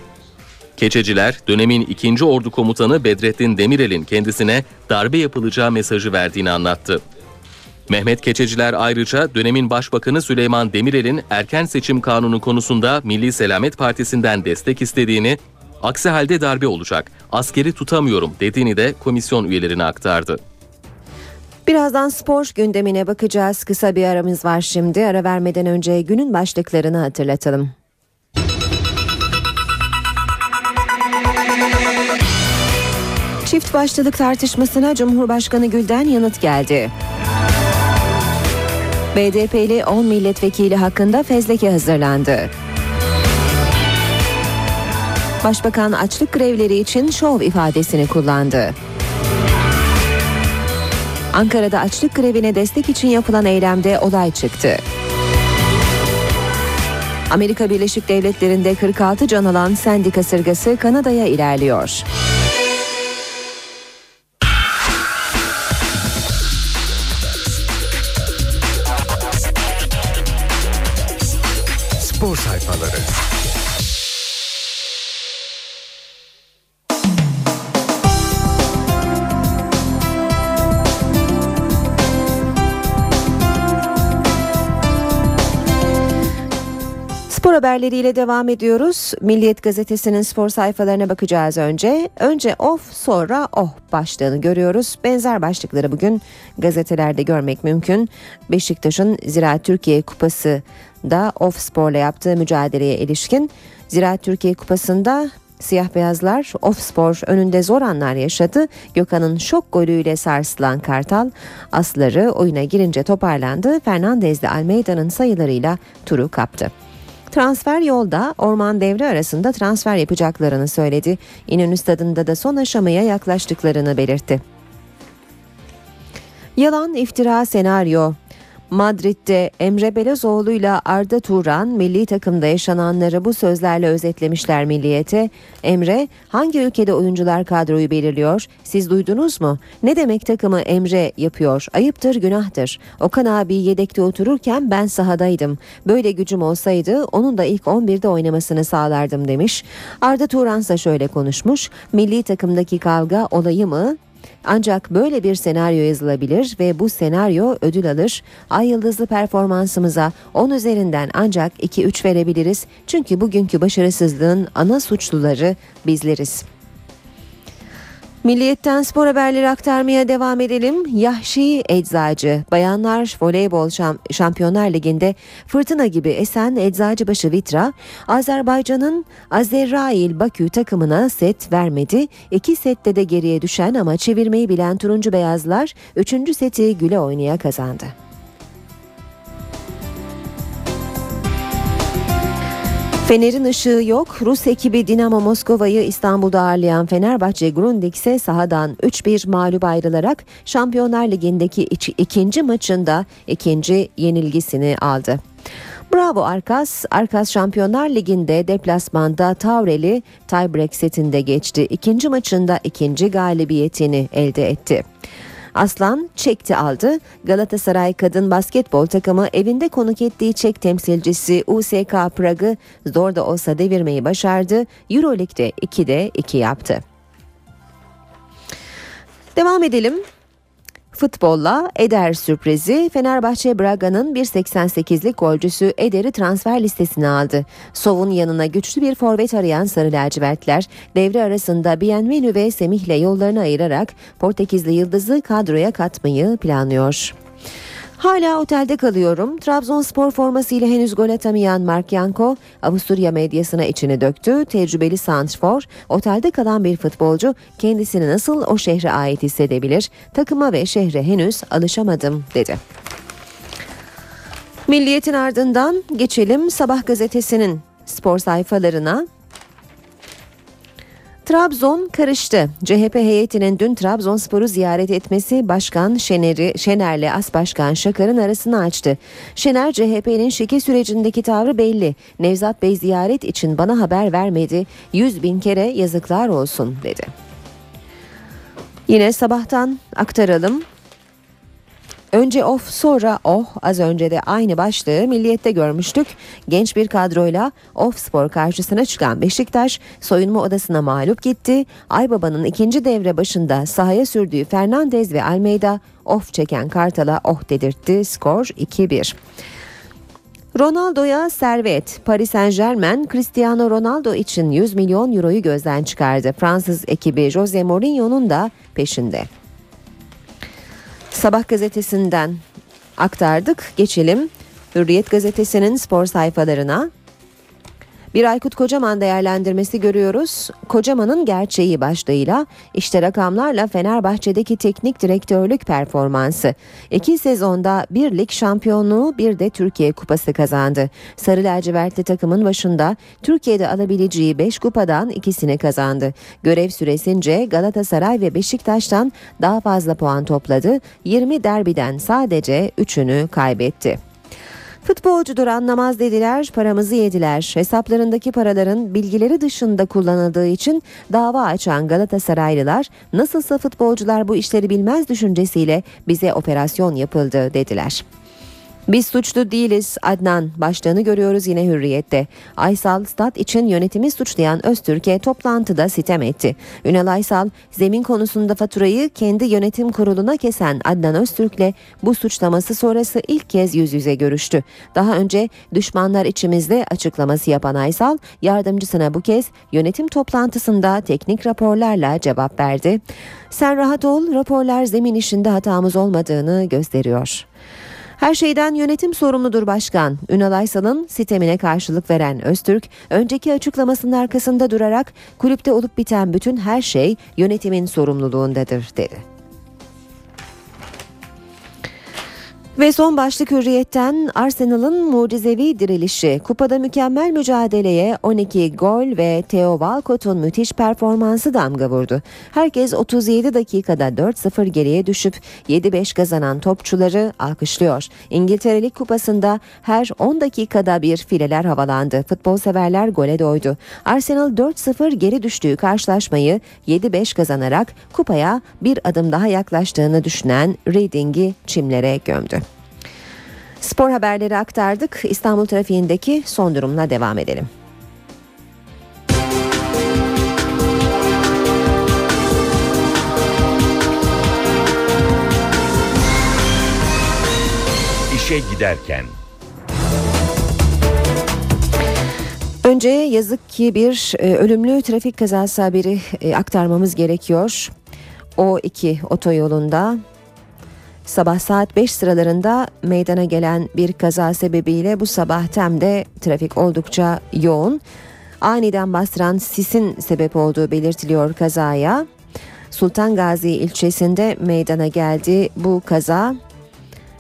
Keçeciler, dönemin 2. Ordu Komutanı Bedrettin Demirel'in kendisine darbe yapılacağı mesajı verdiğini anlattı. Mehmet Keçeciler ayrıca dönemin Başbakanı Süleyman Demirel'in erken seçim kanunu konusunda Milli Selamet Partisi'nden destek istediğini, aksi halde darbe olacak, askeri tutamıyorum dediğini de komisyon üyelerine aktardı. Birazdan spor gündemine bakacağız. Kısa bir aramız var şimdi. Ara vermeden önce günün başlıklarını hatırlatalım. Çift başlılık tartışmasına Cumhurbaşkanı Gül'den yanıt geldi. BDP'li 10 milletvekili hakkında fezleke hazırlandı. Başbakan açlık grevleri için şov ifadesini kullandı. Ankara'da açlık grevine destek için yapılan eylemde olay çıktı. Amerika Birleşik Devletleri'nde 46 can alan Sandy kasırgası Kanada'ya ilerliyor. Haberleriyle devam ediyoruz. Milliyet gazetesinin spor sayfalarına bakacağız önce. Önce off sonra oh başlığını görüyoruz. Benzer başlıkları bugün gazetelerde görmek mümkün. Beşiktaş'ın Ziraat Türkiye Kupası da off sporla yaptığı mücadeleye ilişkin. Ziraat Türkiye Kupası'nda Siyah beyazlar off spor önünde zor anlar yaşadı. Gökhan'ın şok golüyle sarsılan Kartal asları oyuna girince toparlandı. Fernandez de Almeida'nın sayılarıyla turu kaptı. Transfer yolda Orman devre arasında transfer yapacaklarını söyledi. İnönü stadında da son aşamaya yaklaştıklarını belirtti. Yalan iftira senaryo Madrid'de Emre Belözoğlu ile Arda Turan milli takımda yaşananları bu sözlerle özetlemişler milliyete. Emre hangi ülkede oyuncular kadroyu belirliyor? Siz duydunuz mu? Ne demek takımı Emre yapıyor? Ayıptır günahtır. Okan abi yedekte otururken ben sahadaydım. Böyle gücüm olsaydı onun da ilk 11'de oynamasını sağlardım demiş. Arda Turan ise şöyle konuşmuş. Milli takımdaki kavga olayı mı? Ancak böyle bir senaryo yazılabilir ve bu senaryo ödül alır. Ay yıldızlı performansımıza 10 üzerinden ancak 2-3 verebiliriz. Çünkü bugünkü başarısızlığın ana suçluları bizleriz. Milliyetten spor haberleri aktarmaya devam edelim. Yahşi Eczacı, Bayanlar Voleybol Şampiyonlar Ligi'nde fırtına gibi esen Eczacıbaşı Vitra, Azerbaycan'ın Azerrail Bakü takımına set vermedi. İki sette de geriye düşen ama çevirmeyi bilen turuncu beyazlar 3. seti güle oynaya kazandı. Fener'in ışığı yok. Rus ekibi Dinamo Moskova'yı İstanbul'da ağırlayan Fenerbahçe Grundig ise sahadan 3-1 mağlup ayrılarak Şampiyonlar Ligi'ndeki ikinci maçında ikinci yenilgisini aldı. Bravo Arkas. Arkas Şampiyonlar Ligi'nde deplasmanda Tavreli tiebreak setinde geçti. İkinci maçında ikinci galibiyetini elde etti. Aslan çekti aldı. Galatasaray kadın basketbol takımı evinde konuk ettiği Çek temsilcisi USK Prag'ı zor da olsa devirmeyi başardı. Euroleague'de 2'de 2 yaptı. Devam edelim. Futbolla Eder sürprizi Fenerbahçe Braga'nın 1.88'lik golcüsü Eder'i transfer listesine aldı. Sov'un yanına güçlü bir forvet arayan Sarı Lacivertler devre arasında Bienvenu ve Semih'le yollarını ayırarak Portekizli Yıldız'ı kadroya katmayı planlıyor. Hala otelde kalıyorum. Trabzonspor formasıyla henüz gol atamayan Mark Yanko, Avusturya medyasına içini döktü. Tecrübeli santrfor, otelde kalan bir futbolcu kendisini nasıl o şehre ait hissedebilir? Takıma ve şehre henüz alışamadım dedi. Milliyetin ardından geçelim Sabah gazetesinin spor sayfalarına. Trabzon karıştı. CHP heyetinin dün Trabzonspor'u ziyaret etmesi Başkan Şener'i Şener'le As Başkan Şakar'ın arasını açtı. Şener CHP'nin şike sürecindeki tavrı belli. Nevzat Bey ziyaret için bana haber vermedi. Yüz bin kere yazıklar olsun dedi. Yine sabahtan aktaralım. Önce of sonra oh az önce de aynı başlığı milliyette görmüştük. Genç bir kadroyla of spor karşısına çıkan Beşiktaş soyunma odasına mağlup gitti. Aybaba'nın ikinci devre başında sahaya sürdüğü Fernandez ve Almeida of çeken Kartal'a oh dedirtti. Skor 2-1. Ronaldo'ya servet. Paris Saint Germain Cristiano Ronaldo için 100 milyon euroyu gözden çıkardı. Fransız ekibi Jose Mourinho'nun da peşinde. Sabah gazetesinden aktardık. Geçelim Hürriyet gazetesinin spor sayfalarına. Bir Aykut Kocaman değerlendirmesi görüyoruz. Kocaman'ın gerçeği başlığıyla işte rakamlarla Fenerbahçe'deki teknik direktörlük performansı. İki sezonda bir lig şampiyonluğu bir de Türkiye kupası kazandı. Sarı lacivertli takımın başında Türkiye'de alabileceği 5 kupadan ikisini kazandı. Görev süresince Galatasaray ve Beşiktaş'tan daha fazla puan topladı. 20 derbiden sadece 3'ünü kaybetti. Futbolcudur anlamaz dediler, paramızı yediler. Hesaplarındaki paraların bilgileri dışında kullanıldığı için dava açan Galatasaraylılar nasılsa futbolcular bu işleri bilmez düşüncesiyle bize operasyon yapıldı dediler. Biz suçlu değiliz Adnan başlığını görüyoruz yine hürriyette. Aysal stat için yönetimi suçlayan Öztürk'e toplantıda sitem etti. Ünal Aysal zemin konusunda faturayı kendi yönetim kuruluna kesen Adnan Öztürk'le bu suçlaması sonrası ilk kez yüz yüze görüştü. Daha önce düşmanlar içimizde açıklaması yapan Aysal yardımcısına bu kez yönetim toplantısında teknik raporlarla cevap verdi. Sen rahat ol raporlar zemin işinde hatamız olmadığını gösteriyor. Her şeyden yönetim sorumludur başkan. Ünal Aysal'ın sitemine karşılık veren Öztürk, önceki açıklamasının arkasında durarak kulüpte olup biten bütün her şey yönetimin sorumluluğundadır dedi. Ve son başlık hürriyetten Arsenal'ın mucizevi dirilişi. Kupada mükemmel mücadeleye 12 gol ve Theo Walcott'un müthiş performansı damga vurdu. Herkes 37 dakikada 4-0 geriye düşüp 7-5 kazanan topçuları alkışlıyor. İngiltere Lig Kupası'nda her 10 dakikada bir fileler havalandı. Futbol severler gole doydu. Arsenal 4-0 geri düştüğü karşılaşmayı 7-5 kazanarak kupaya bir adım daha yaklaştığını düşünen Reading'i çimlere gömdü. Spor haberleri aktardık. İstanbul trafiğindeki son durumla devam edelim. İşe giderken Önce yazık ki bir e, ölümlü trafik kazası haberi e, aktarmamız gerekiyor. O2 otoyolunda sabah saat 5 sıralarında meydana gelen bir kaza sebebiyle bu sabah Tem'de trafik oldukça yoğun. Aniden bastıran sisin sebep olduğu belirtiliyor kazaya. Sultan Gazi ilçesinde meydana geldi bu kaza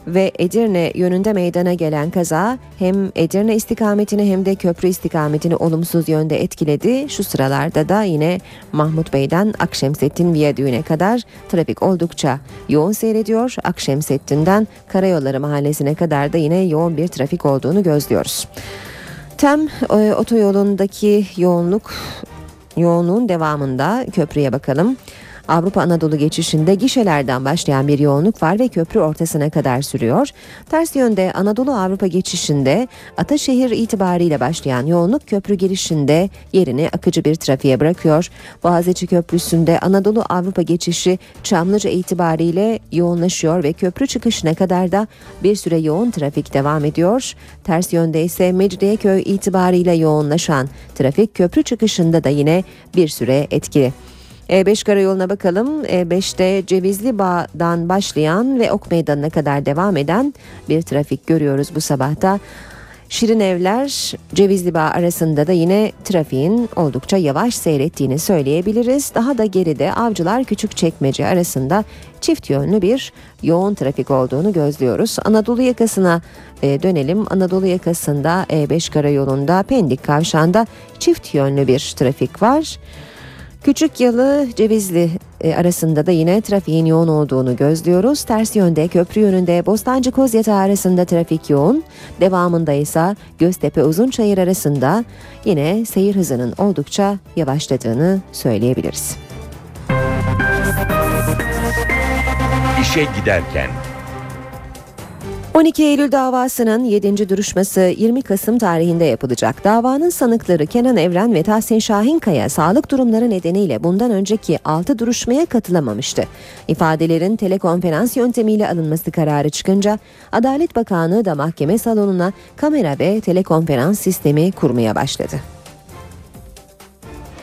ve Edirne yönünde meydana gelen kaza hem Edirne istikametini hem de köprü istikametini olumsuz yönde etkiledi. Şu sıralarda da yine Mahmut Bey'den Akşemsettin Viyadüğü'ne kadar trafik oldukça yoğun seyrediyor. Akşemsettin'den Karayolları Mahallesi'ne kadar da yine yoğun bir trafik olduğunu gözlüyoruz. Tem e, otoyolundaki yoğunluk yoğunluğun devamında köprüye bakalım. Avrupa Anadolu geçişinde gişelerden başlayan bir yoğunluk var ve köprü ortasına kadar sürüyor. Ters yönde Anadolu Avrupa geçişinde Ataşehir itibariyle başlayan yoğunluk köprü girişinde yerini akıcı bir trafiğe bırakıyor. Boğaziçi Köprüsü'nde Anadolu Avrupa geçişi Çamlıca itibariyle yoğunlaşıyor ve köprü çıkışına kadar da bir süre yoğun trafik devam ediyor. Ters yönde ise Mecidiyeköy itibariyle yoğunlaşan trafik köprü çıkışında da yine bir süre etkili. E5 karayoluna bakalım. E5'te Cevizli Bağ'dan başlayan ve Ok Meydanı'na kadar devam eden bir trafik görüyoruz bu sabahta. Şirin Evler Cevizli Bağ arasında da yine trafiğin oldukça yavaş seyrettiğini söyleyebiliriz. Daha da geride Avcılar Küçükçekmece arasında çift yönlü bir yoğun trafik olduğunu gözlüyoruz. Anadolu yakasına e, dönelim. Anadolu yakasında E5 karayolunda Pendik kavşağında çift yönlü bir trafik var. Küçük Yalı Cevizli e, arasında da yine trafiğin yoğun olduğunu gözlüyoruz. Ters yönde köprü yönünde Bostancı Kozyatağı arasında trafik yoğun. Devamında ise Göztepe Uzunçayır arasında yine seyir hızının oldukça yavaşladığını söyleyebiliriz. İşe giderken 12 Eylül davasının 7. duruşması 20 Kasım tarihinde yapılacak. Davanın sanıkları Kenan Evren ve Tahsin Şahinkaya sağlık durumları nedeniyle bundan önceki 6 duruşmaya katılamamıştı. İfadelerin telekonferans yöntemiyle alınması kararı çıkınca Adalet Bakanlığı da mahkeme salonuna kamera ve telekonferans sistemi kurmaya başladı.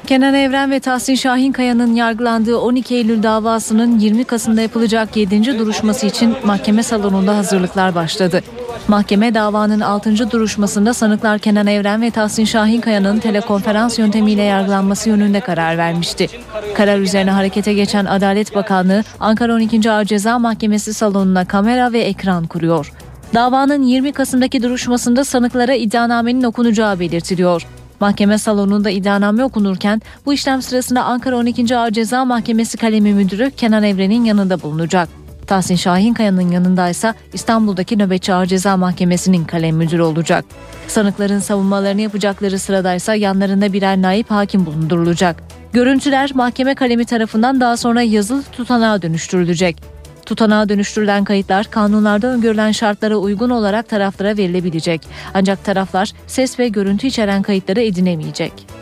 Kenan Evren ve Tahsin Şahinkaya'nın yargılandığı 12 Eylül davasının 20 Kasım'da yapılacak 7. duruşması için mahkeme salonunda hazırlıklar başladı. Mahkeme davanın 6. duruşmasında sanıklar Kenan Evren ve Tahsin Şahinkaya'nın telekonferans yöntemiyle yargılanması yönünde karar vermişti. Karar üzerine harekete geçen Adalet Bakanlığı Ankara 12. Ağır Ceza Mahkemesi salonuna kamera ve ekran kuruyor. Davanın 20 Kasım'daki duruşmasında sanıklara iddianamenin okunacağı belirtiliyor. Mahkeme salonunda iddianame okunurken bu işlem sırasında Ankara 12. Ağır Ceza Mahkemesi kalemi müdürü Kenan Evren'in yanında bulunacak. Tahsin Şahinkaya'nın yanındaysa İstanbul'daki Nöbetçi Ağır Ceza Mahkemesi'nin kalem müdürü olacak. Sanıkların savunmalarını yapacakları sıradaysa yanlarında birer naip hakim bulundurulacak. Görüntüler mahkeme kalemi tarafından daha sonra yazılı tutanağa dönüştürülecek. Tutanağa dönüştürülen kayıtlar kanunlarda öngörülen şartlara uygun olarak taraflara verilebilecek. Ancak taraflar ses ve görüntü içeren kayıtları edinemeyecek.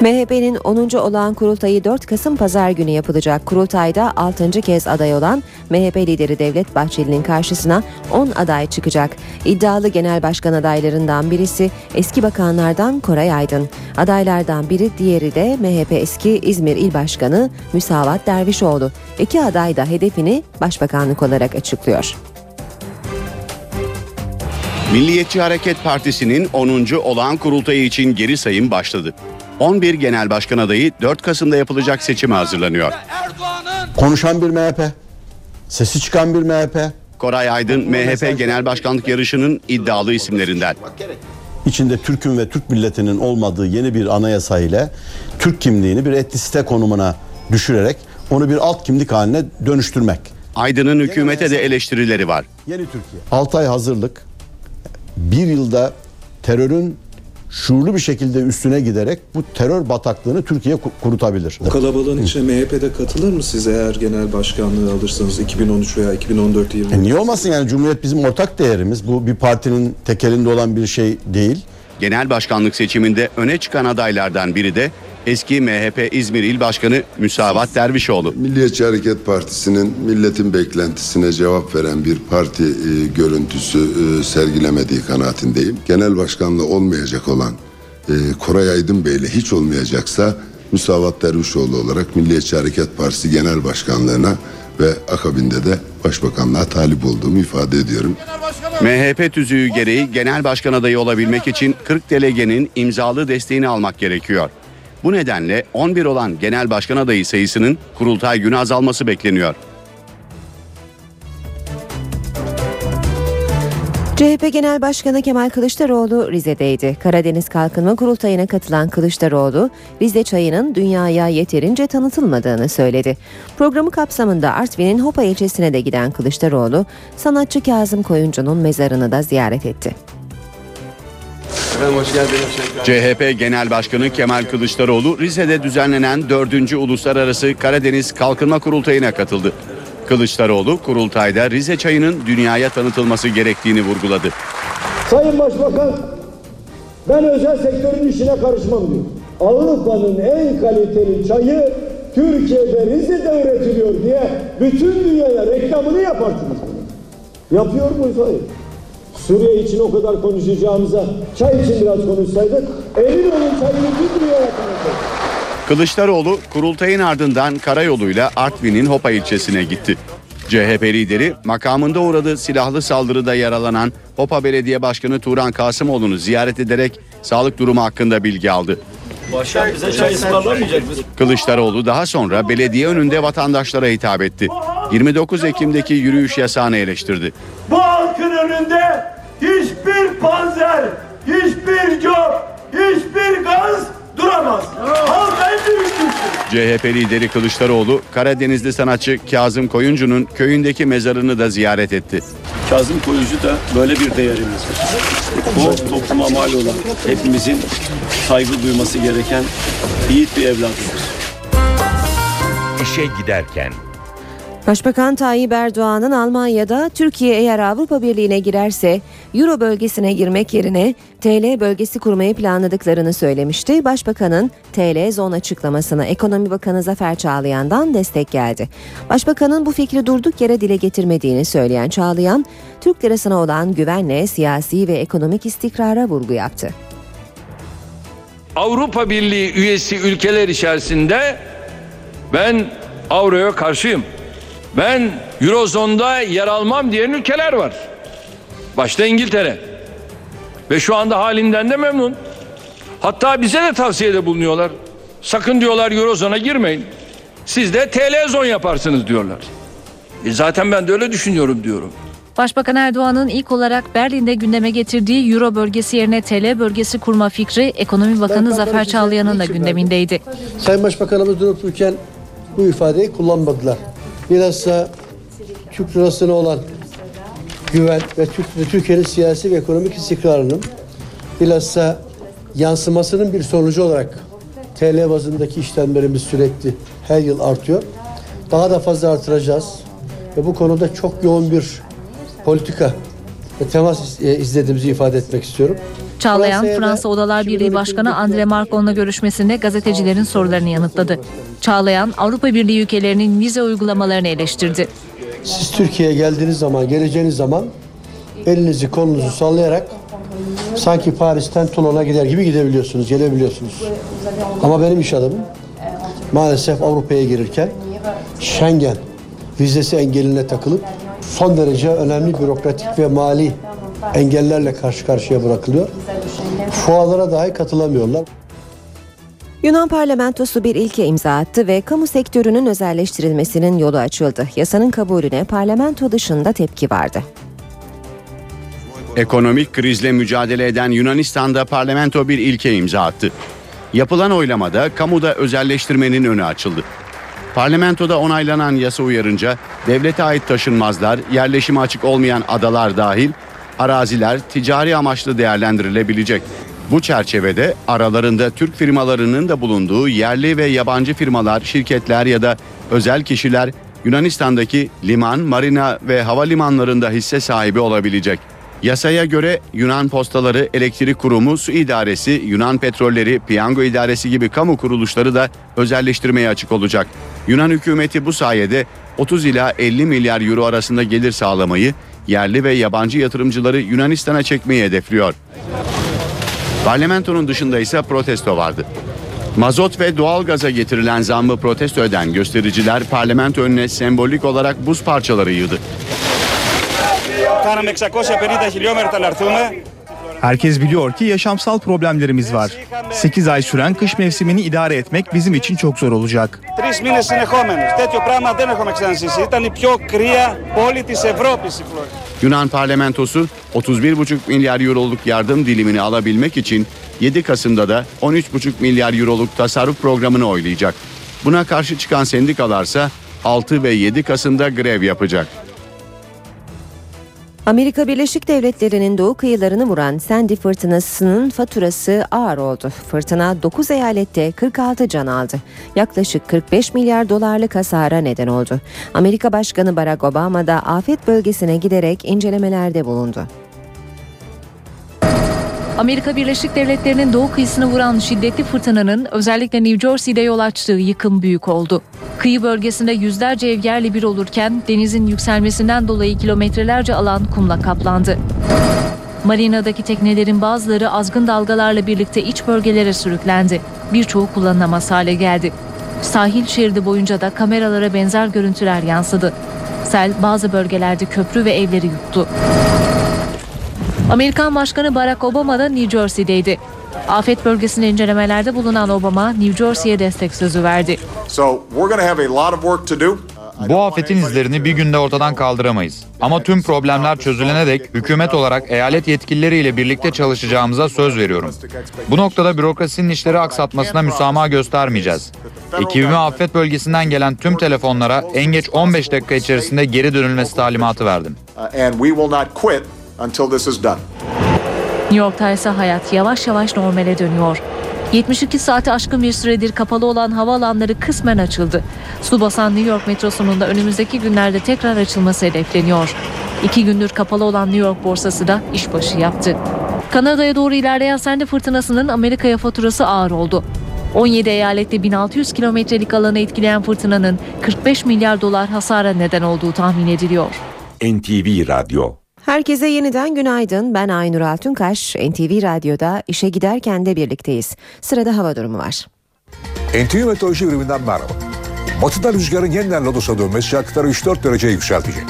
MHP'nin 10. olağan kurultayı 4 Kasım Pazar günü yapılacak. Kurultayda 6. kez aday olan MHP lideri Devlet Bahçeli'nin karşısına 10 aday çıkacak. İddialı genel başkan adaylarından birisi eski bakanlardan Koray Aydın. Adaylardan biri diğeri de MHP eski İzmir İl Başkanı Müsavat Dervişoğlu. İki aday da hedefini başbakanlık olarak açıklıyor. Milliyetçi Hareket Partisi'nin 10. olağan kurultayı için geri sayım başladı. 11 genel başkan adayı 4 Kasım'da yapılacak seçime hazırlanıyor. Konuşan bir MHP, sesi çıkan bir MHP. Koray Aydın MHP genel başkanlık yarışının iddialı isimlerinden. İçinde Türk'ün ve Türk milletinin olmadığı yeni bir anayasa ile Türk kimliğini bir etnisite konumuna düşürerek onu bir alt kimlik haline dönüştürmek. Aydın'ın hükümete de eleştirileri var. Yeni Türkiye. 6 ay hazırlık, bir yılda terörün şuurlu bir şekilde üstüne giderek bu terör bataklığını Türkiye kurutabilir. Bu kalabalığın içine MHP'de katılır mı siz eğer genel başkanlığı alırsanız 2013 veya 2014 yılında? E niye olmasın yani Cumhuriyet bizim ortak değerimiz. Bu bir partinin tekelinde olan bir şey değil. Genel başkanlık seçiminde öne çıkan adaylardan biri de eski MHP İzmir İl Başkanı Müsavat Dervişoğlu. Milliyetçi Hareket Partisi'nin milletin beklentisine cevap veren bir parti e, görüntüsü e, sergilemediği kanaatindeyim. Genel başkanlığı olmayacak olan e, Koray Aydın Bey ile hiç olmayacaksa Musavat Dervişoğlu olarak Milliyetçi Hareket Partisi Genel Başkanlığına ve akabinde de Başbakanlığa talip olduğumu ifade ediyorum. MHP tüzüğü gereği genel başkan adayı olabilmek için 40 delegenin imzalı desteğini almak gerekiyor. Bu nedenle 11 olan genel başkan adayı sayısının kurultay günü azalması bekleniyor. CHP Genel Başkanı Kemal Kılıçdaroğlu Rize'deydi. Karadeniz Kalkınma Kurultayı'na katılan Kılıçdaroğlu, Rize çayının dünyaya yeterince tanıtılmadığını söyledi. Programı kapsamında Artvin'in Hopa ilçesine de giden Kılıçdaroğlu, sanatçı Kazım Koyuncu'nun mezarını da ziyaret etti. Efendim hoş geldiniz. CHP Genel Başkanı Kemal Kılıçdaroğlu Rize'de düzenlenen 4. Uluslararası Karadeniz Kalkınma Kurultayı'na katıldı. Kılıçdaroğlu kurultayda Rize çayının dünyaya tanıtılması gerektiğini vurguladı. Sayın Başbakan ben özel sektörün işine karışmam diyor. Avrupa'nın en kaliteli çayı Türkiye'de Rize'de üretiliyor diye bütün dünyaya reklamını yaparsınız. Yapıyor muyuz? Hayır. Suriye için o kadar konuşacağımıza çay için biraz konuşsaydık emin olun çayını bütün dünyaya tanıtırız. Kılıçdaroğlu kurultayın ardından karayoluyla Artvin'in Hopa ilçesine gitti. CHP lideri makamında uğradığı silahlı saldırıda yaralanan Hopa Belediye Başkanı Turan Kasımoğlu'nu ziyaret ederek sağlık durumu hakkında bilgi aldı. Başkan bize çay ısmarlamayacak? Kılıçdaroğlu daha sonra belediye önünde vatandaşlara hitap etti. 29 Ekim'deki yürüyüş yasağını eleştirdi. Bu halkın önünde hiçbir panzer, hiçbir cop, hiçbir gaz duramaz. Halk en büyük. CHP lideri Kılıçdaroğlu Karadenizli sanatçı Kazım Koyuncu'nun köyündeki mezarını da ziyaret etti. Kazım Koyucu da böyle bir değerimiz var. O topluma mal olan hepimizin saygı duyması gereken yiğit bir evladımız. İşe giderken Başbakan Tayyip Erdoğan'ın Almanya'da Türkiye eğer Avrupa Birliği'ne girerse Euro bölgesine girmek yerine TL bölgesi kurmayı planladıklarını söylemişti. Başbakanın TL zon açıklamasına Ekonomi Bakanı Zafer Çağlayan'dan destek geldi. Başbakanın bu fikri durduk yere dile getirmediğini söyleyen Çağlayan, Türk lirasına olan güvenle siyasi ve ekonomik istikrara vurgu yaptı. Avrupa Birliği üyesi ülkeler içerisinde ben avroya karşıyım. Ben Eurozon'da yer almam diyen ülkeler var. Başta İngiltere. Ve şu anda halinden de memnun. Hatta bize de tavsiyede bulunuyorlar. Sakın diyorlar Eurozon'a girmeyin. Siz de TL zon yaparsınız diyorlar. E zaten ben de öyle düşünüyorum diyorum. Başbakan Erdoğan'ın ilk olarak Berlin'de gündeme getirdiği Euro bölgesi yerine TL bölgesi kurma fikri Ekonomi Bakanı Zafer Çağlayan'ın da gündemindeydi. Sayın Başbakanımız durup dururken bu ifadeyi kullanmadılar. Bilhassa Türk lirasına olan güven ve Türkiye'nin siyasi ve ekonomik istikrarının bilhassa yansımasının bir sonucu olarak TL bazındaki işlemlerimiz sürekli her yıl artıyor. Daha da fazla artıracağız ve bu konuda çok yoğun bir politika ve temas e, izlediğimizi ifade etmek istiyorum. Çağlayan, Fransa Odalar Birliği Başkanı Andre Marcon'la görüşmesinde gazetecilerin sorularını yanıtladı. Çağlayan, Avrupa Birliği ülkelerinin vize uygulamalarını eleştirdi. Siz Türkiye'ye geldiğiniz zaman, geleceğiniz zaman elinizi kolunuzu sallayarak sanki Paris'ten Toulon'a gider gibi gidebiliyorsunuz, gelebiliyorsunuz. Ama benim iş adamım maalesef Avrupa'ya girirken Schengen vizesi engeline takılıp son derece önemli bürokratik ve mali engellerle karşı karşıya bırakılıyor. Fuarlara dahi katılamıyorlar. Yunan parlamentosu bir ilke imza attı ve kamu sektörünün özelleştirilmesinin yolu açıldı. Yasanın kabulüne parlamento dışında tepki vardı. Ekonomik krizle mücadele eden Yunanistan'da parlamento bir ilke imza attı. Yapılan oylamada kamuda özelleştirmenin önü açıldı. Parlamentoda onaylanan yasa uyarınca devlete ait taşınmazlar, yerleşime açık olmayan adalar dahil araziler ticari amaçlı değerlendirilebilecek. Bu çerçevede aralarında Türk firmalarının da bulunduğu yerli ve yabancı firmalar, şirketler ya da özel kişiler Yunanistan'daki liman, marina ve havalimanlarında hisse sahibi olabilecek. Yasaya göre Yunan Postaları, Elektrik Kurumu, Su İdaresi, Yunan Petrolleri, Piyango İdaresi gibi kamu kuruluşları da özelleştirmeye açık olacak. Yunan hükümeti bu sayede 30 ila 50 milyar euro arasında gelir sağlamayı, yerli ve yabancı yatırımcıları Yunanistan'a çekmeyi hedefliyor. Parlamentonun dışında ise protesto vardı. Mazot ve doğalgaza getirilen zammı protesto eden göstericiler parlamento önüne sembolik olarak buz parçaları yığdı. Κάναμε 650 χιλιόμετρα να έρθουμε. Herkes biliyor ki yaşamsal problemlerimiz var. 8 ay süren kış mevsimini idare etmek bizim için çok zor olacak. Yunan parlamentosu 31,5 milyar euroluk yardım dilimini alabilmek için 7 Kasım'da da 13,5 milyar euroluk tasarruf programını oylayacak. Buna karşı çıkan sendikalarsa 6 ve 7 Kasım'da grev yapacak. Amerika Birleşik Devletleri'nin doğu kıyılarını vuran Sandy fırtınasının faturası ağır oldu. Fırtına 9 eyalette 46 can aldı. Yaklaşık 45 milyar dolarlık hasara neden oldu. Amerika Başkanı Barack Obama da afet bölgesine giderek incelemelerde bulundu. Amerika Birleşik Devletleri'nin doğu kıyısını vuran şiddetli fırtınanın özellikle New Jersey'de yol açtığı yıkım büyük oldu. Kıyı bölgesinde yüzlerce ev yerle bir olurken denizin yükselmesinden dolayı kilometrelerce alan kumla kaplandı. Marina'daki teknelerin bazıları azgın dalgalarla birlikte iç bölgelere sürüklendi. Birçoğu kullanılamaz hale geldi. Sahil şeridi boyunca da kameralara benzer görüntüler yansıdı. Sel bazı bölgelerde köprü ve evleri yuttu. Amerikan Başkanı Barack Obama da New Jersey'deydi. Afet bölgesinde incelemelerde bulunan Obama, New Jersey'ye destek sözü verdi. So we're going to have a lot of work to do. Bu afetin izlerini bir günde ortadan kaldıramayız. Ama tüm problemler çözülene dek hükümet olarak eyalet yetkilileriyle birlikte çalışacağımıza söz veriyorum. Bu noktada bürokrasinin işleri aksatmasına müsamaha göstermeyeceğiz. Ekibime afet bölgesinden gelen tüm telefonlara en geç 15 dakika içerisinde geri dönülmesi talimatı verdim. Until this is done. New York'ta ise hayat yavaş yavaş normale dönüyor. 72 saati aşkın bir süredir kapalı olan havaalanları kısmen açıldı. Su basan New York metrosunun da önümüzdeki günlerde tekrar açılması hedefleniyor. İki gündür kapalı olan New York borsası da işbaşı yaptı. Kanada'ya doğru ilerleyen Sandy fırtınasının Amerika'ya faturası ağır oldu. 17 eyalette 1600 kilometrelik alanı etkileyen fırtınanın 45 milyar dolar hasara neden olduğu tahmin ediliyor. NTV Radyo Herkese yeniden günaydın. Ben Aynur Altunkaş. NTV Radyo'da işe giderken de birlikteyiz. Sırada hava durumu var. NTV Meteoroloji Biriminden merhaba. Batıda rüzgarın yeniden Lodos'a dönmesi sıcaklıkları 3-4 derece yükseltecek.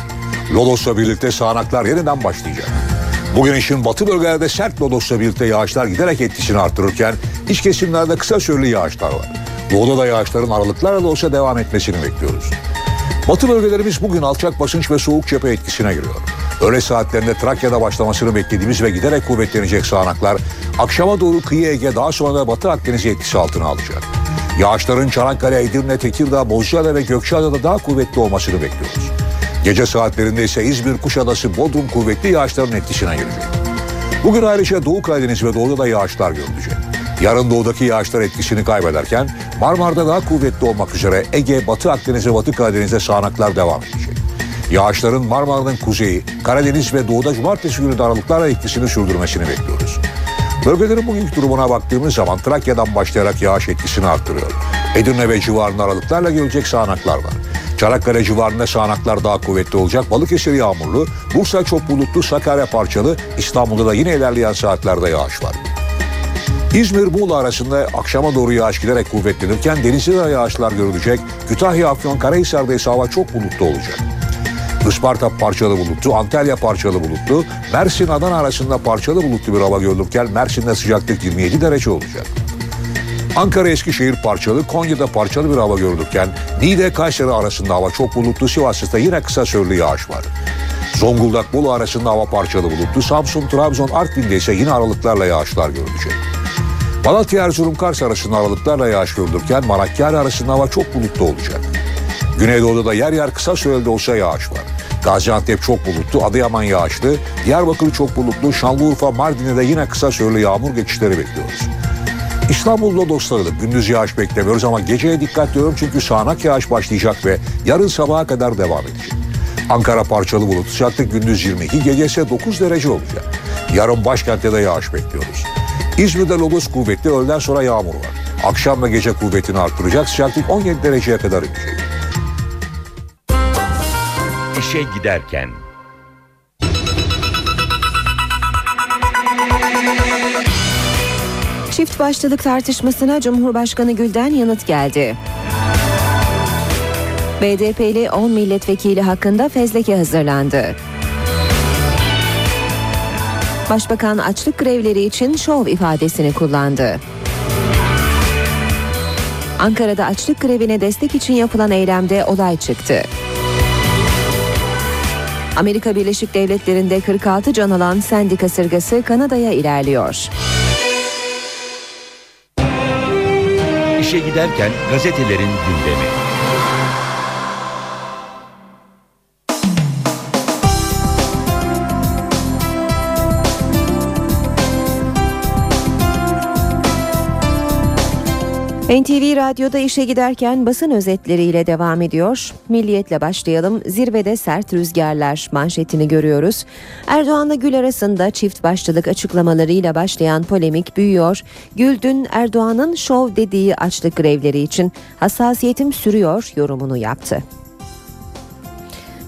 Lodos'la birlikte sağanaklar yeniden başlayacak. Bugün işin batı bölgelerde sert Lodos'la birlikte yağışlar giderek etkisini arttırırken iç kesimlerde kısa süreli yağışlar var. Doğuda da yağışların aralıklarla da olsa devam etmesini bekliyoruz. Batı bölgelerimiz bugün alçak basınç ve soğuk cephe etkisine giriyor. Öğle saatlerinde Trakya'da başlamasını beklediğimiz ve giderek kuvvetlenecek sağanaklar akşama doğru kıyı Ege daha sonra da Batı Akdeniz'i etkisi altına alacak. Yağışların Çanakkale, Edirne, Tekirdağ, Bozcaada ve Gökçeada'da daha kuvvetli olmasını bekliyoruz. Gece saatlerinde ise İzmir, Kuşadası, Bodrum kuvvetli yağışların etkisine girecek. Bugün ayrıca Doğu Karadeniz ve Doğu'da da yağışlar görülecek. Yarın doğudaki yağışlar etkisini kaybederken Marmara'da daha kuvvetli olmak üzere Ege, Batı Akdeniz ve Batı Karadeniz'de sağanaklar devam edecek. Yağışların Marmara'nın kuzeyi, Karadeniz ve doğuda cumartesi günü de etkisini sürdürmesini bekliyoruz. Bölgelerin bugünkü durumuna baktığımız zaman Trakya'dan başlayarak yağış etkisini arttırıyor. Edirne ve civarında aralıklarla gelecek sağanaklar var. Çanakkale civarında sağanaklar daha kuvvetli olacak. Balıkesir yağmurlu, Bursa çok bulutlu, Sakarya parçalı, İstanbul'da da yine ilerleyen saatlerde yağış var. İzmir Muğla arasında akşama doğru yağış giderek kuvvetlenirken denizde de yağışlar görülecek. Kütahya, Afyon, Karahisar'da ise hava çok bulutlu olacak. Isparta parçalı bulutlu, Antalya parçalı bulutlu, Mersin Adana arasında parçalı bulutlu bir hava görülürken Mersin'de sıcaklık 27 derece olacak. Ankara Eskişehir parçalı, Konya'da parçalı bir hava görülürken Niğde Kayseri arasında hava çok bulutlu, Sivas'ta yine kısa süreli yağış var. Zonguldak Bolu arasında hava parçalı bulutlu, Samsun, Trabzon, Artvin'de ise yine aralıklarla yağışlar görülecek. Malatya, Erzurum, Kars arasında aralıklarla yağış görülürken Marakkari arasında hava çok bulutlu olacak. Güneydoğu'da da yer yer kısa süreli de olsa yağış var. Gaziantep çok bulutlu, Adıyaman yağışlı, Diyarbakır çok bulutlu, Şanlıurfa, Mardin'de de yine kısa süreli yağmur geçişleri bekliyoruz. İstanbul'da dostlarıyla gündüz yağış beklemiyoruz ama geceye dikkat diyorum çünkü sağanak yağış başlayacak ve yarın sabaha kadar devam edecek. Ankara parçalı bulut, sıcaklık gündüz 22, gece ise 9 derece olacak. Yarın başkentte de yağış bekliyoruz. İzmir'de lodos kuvvetli, öğleden sonra yağmur var. Akşam ve gece kuvvetini arttıracak, sıcaklık 17 dereceye kadar inecek. İşe giderken Çift başlılık tartışmasına Cumhurbaşkanı Gül'den yanıt geldi. BDP'li 10 milletvekili hakkında fezleke hazırlandı. Başbakan açlık grevleri için şov ifadesini kullandı. Ankara'da açlık grevine destek için yapılan eylemde olay çıktı. Amerika Birleşik Devletleri'nde 46 can alan sendi kasırgası Kanada'ya ilerliyor. İşe giderken gazetelerin gündemi. NTV Radyo'da işe giderken basın özetleriyle devam ediyor. Milliyetle başlayalım. Zirvede sert rüzgarlar manşetini görüyoruz. Erdoğan'la Gül arasında çift başlılık açıklamalarıyla başlayan polemik büyüyor. Gül dün Erdoğan'ın şov dediği açlık grevleri için hassasiyetim sürüyor yorumunu yaptı.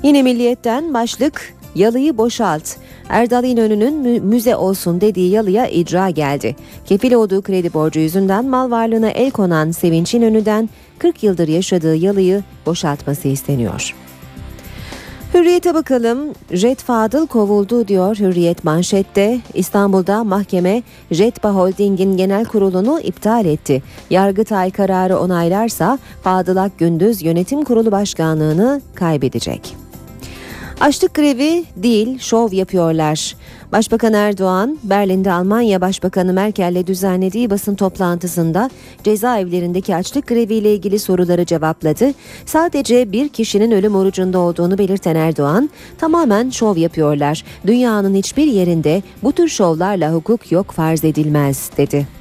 Yine Milliyet'ten başlık Yalıyı boşalt. Erdal İnönü'nün müze olsun dediği yalıya icra geldi. Kefil olduğu kredi borcu yüzünden mal varlığına el konan Sevinç İnönü'den 40 yıldır yaşadığı yalıyı boşaltması isteniyor. Hürriyete bakalım. Jet Fadıl kovuldu diyor Hürriyet manşette. İstanbul'da mahkeme Jetba Holding'in genel kurulunu iptal etti. Yargıtay kararı onaylarsa Fadıl Akgündüz yönetim kurulu başkanlığını kaybedecek. Açlık grevi değil, şov yapıyorlar. Başbakan Erdoğan, Berlin'de Almanya Başbakanı Merkel'le düzenlediği basın toplantısında cezaevlerindeki açlık greviyle ilgili soruları cevapladı. Sadece bir kişinin ölüm orucunda olduğunu belirten Erdoğan, tamamen şov yapıyorlar. Dünyanın hiçbir yerinde bu tür şovlarla hukuk yok farz edilmez, dedi.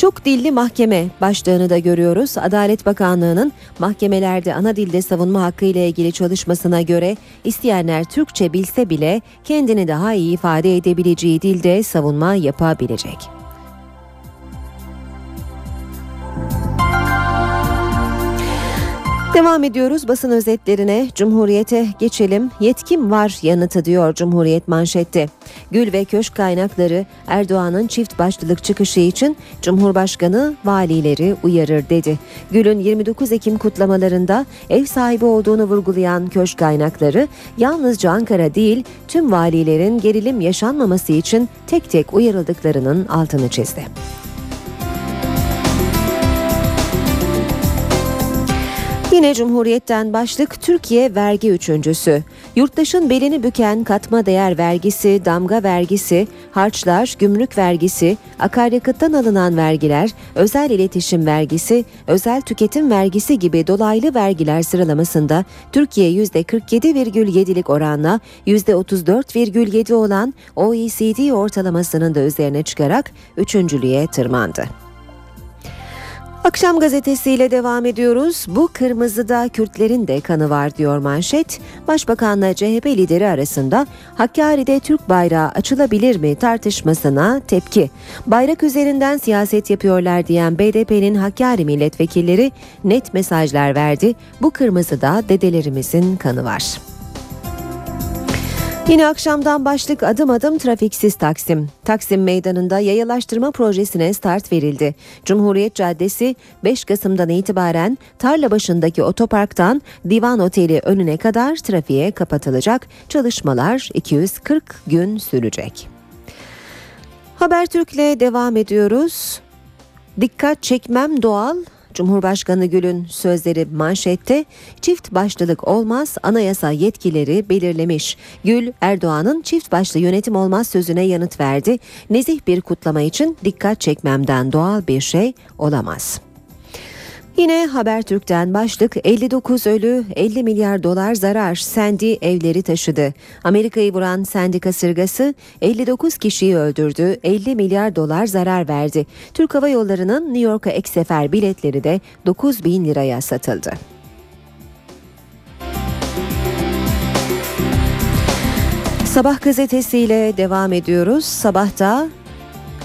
Çok dilli mahkeme başlığını da görüyoruz. Adalet Bakanlığı'nın mahkemelerde ana dilde savunma hakkı ile ilgili çalışmasına göre isteyenler Türkçe bilse bile kendini daha iyi ifade edebileceği dilde savunma yapabilecek. Devam ediyoruz basın özetlerine. Cumhuriyete geçelim. Yetkim var yanıtı diyor Cumhuriyet manşette. Gül ve köşk kaynakları Erdoğan'ın çift başlılık çıkışı için Cumhurbaşkanı valileri uyarır dedi. Gül'ün 29 Ekim kutlamalarında ev sahibi olduğunu vurgulayan köşk kaynakları yalnızca Ankara değil tüm valilerin gerilim yaşanmaması için tek tek uyarıldıklarının altını çizdi. Yine Cumhuriyet'ten başlık Türkiye vergi üçüncüsü. Yurttaşın belini büken katma değer vergisi, damga vergisi, harçlar, gümrük vergisi, akaryakıttan alınan vergiler, özel iletişim vergisi, özel tüketim vergisi gibi dolaylı vergiler sıralamasında Türkiye %47,7'lik oranla %34,7 olan OECD ortalamasının da üzerine çıkarak üçüncülüğe tırmandı. Akşam gazetesiyle devam ediyoruz. Bu kırmızıda Kürtlerin de kanı var diyor manşet. Başbakanla CHP lideri arasında Hakkari'de Türk bayrağı açılabilir mi tartışmasına tepki. Bayrak üzerinden siyaset yapıyorlar diyen BDP'nin Hakkari milletvekilleri net mesajlar verdi. Bu kırmızıda dedelerimizin kanı var. Yine akşamdan başlık adım adım trafiksiz Taksim. Taksim Meydanı'nda yayalaştırma projesine start verildi. Cumhuriyet Caddesi 5 Kasım'dan itibaren tarla başındaki otoparktan Divan Oteli önüne kadar trafiğe kapatılacak. Çalışmalar 240 gün sürecek. Habertürk'le devam ediyoruz. Dikkat çekmem doğal, Cumhurbaşkanı Gül'ün sözleri manşette çift başlılık olmaz anayasa yetkileri belirlemiş. Gül Erdoğan'ın çift başlı yönetim olmaz sözüne yanıt verdi. Nezih bir kutlama için dikkat çekmemden doğal bir şey olamaz. Yine Habertürk'ten başlık 59 ölü 50 milyar dolar zarar Sendi evleri taşıdı. Amerika'yı vuran Sendi kasırgası 59 kişiyi öldürdü 50 milyar dolar zarar verdi. Türk Hava Yolları'nın New York'a ek sefer biletleri de 9 bin liraya satıldı. Sabah gazetesiyle devam ediyoruz. Sabahta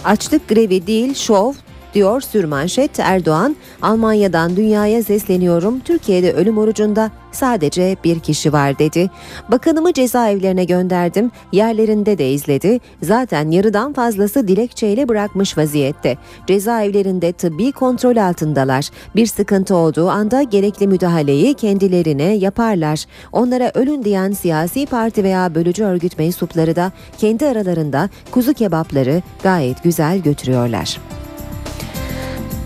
açlık grevi değil şov diyor sürmanşet Erdoğan Almanya'dan dünyaya sesleniyorum Türkiye'de ölüm orucunda sadece bir kişi var dedi. Bakanımı cezaevlerine gönderdim, yerlerinde de izledi. Zaten yarıdan fazlası dilekçeyle bırakmış vaziyette. Cezaevlerinde tıbbi kontrol altındalar. Bir sıkıntı olduğu anda gerekli müdahaleyi kendilerine yaparlar. Onlara ölün diyen siyasi parti veya bölücü örgüt mensupları da kendi aralarında kuzu kebapları gayet güzel götürüyorlar.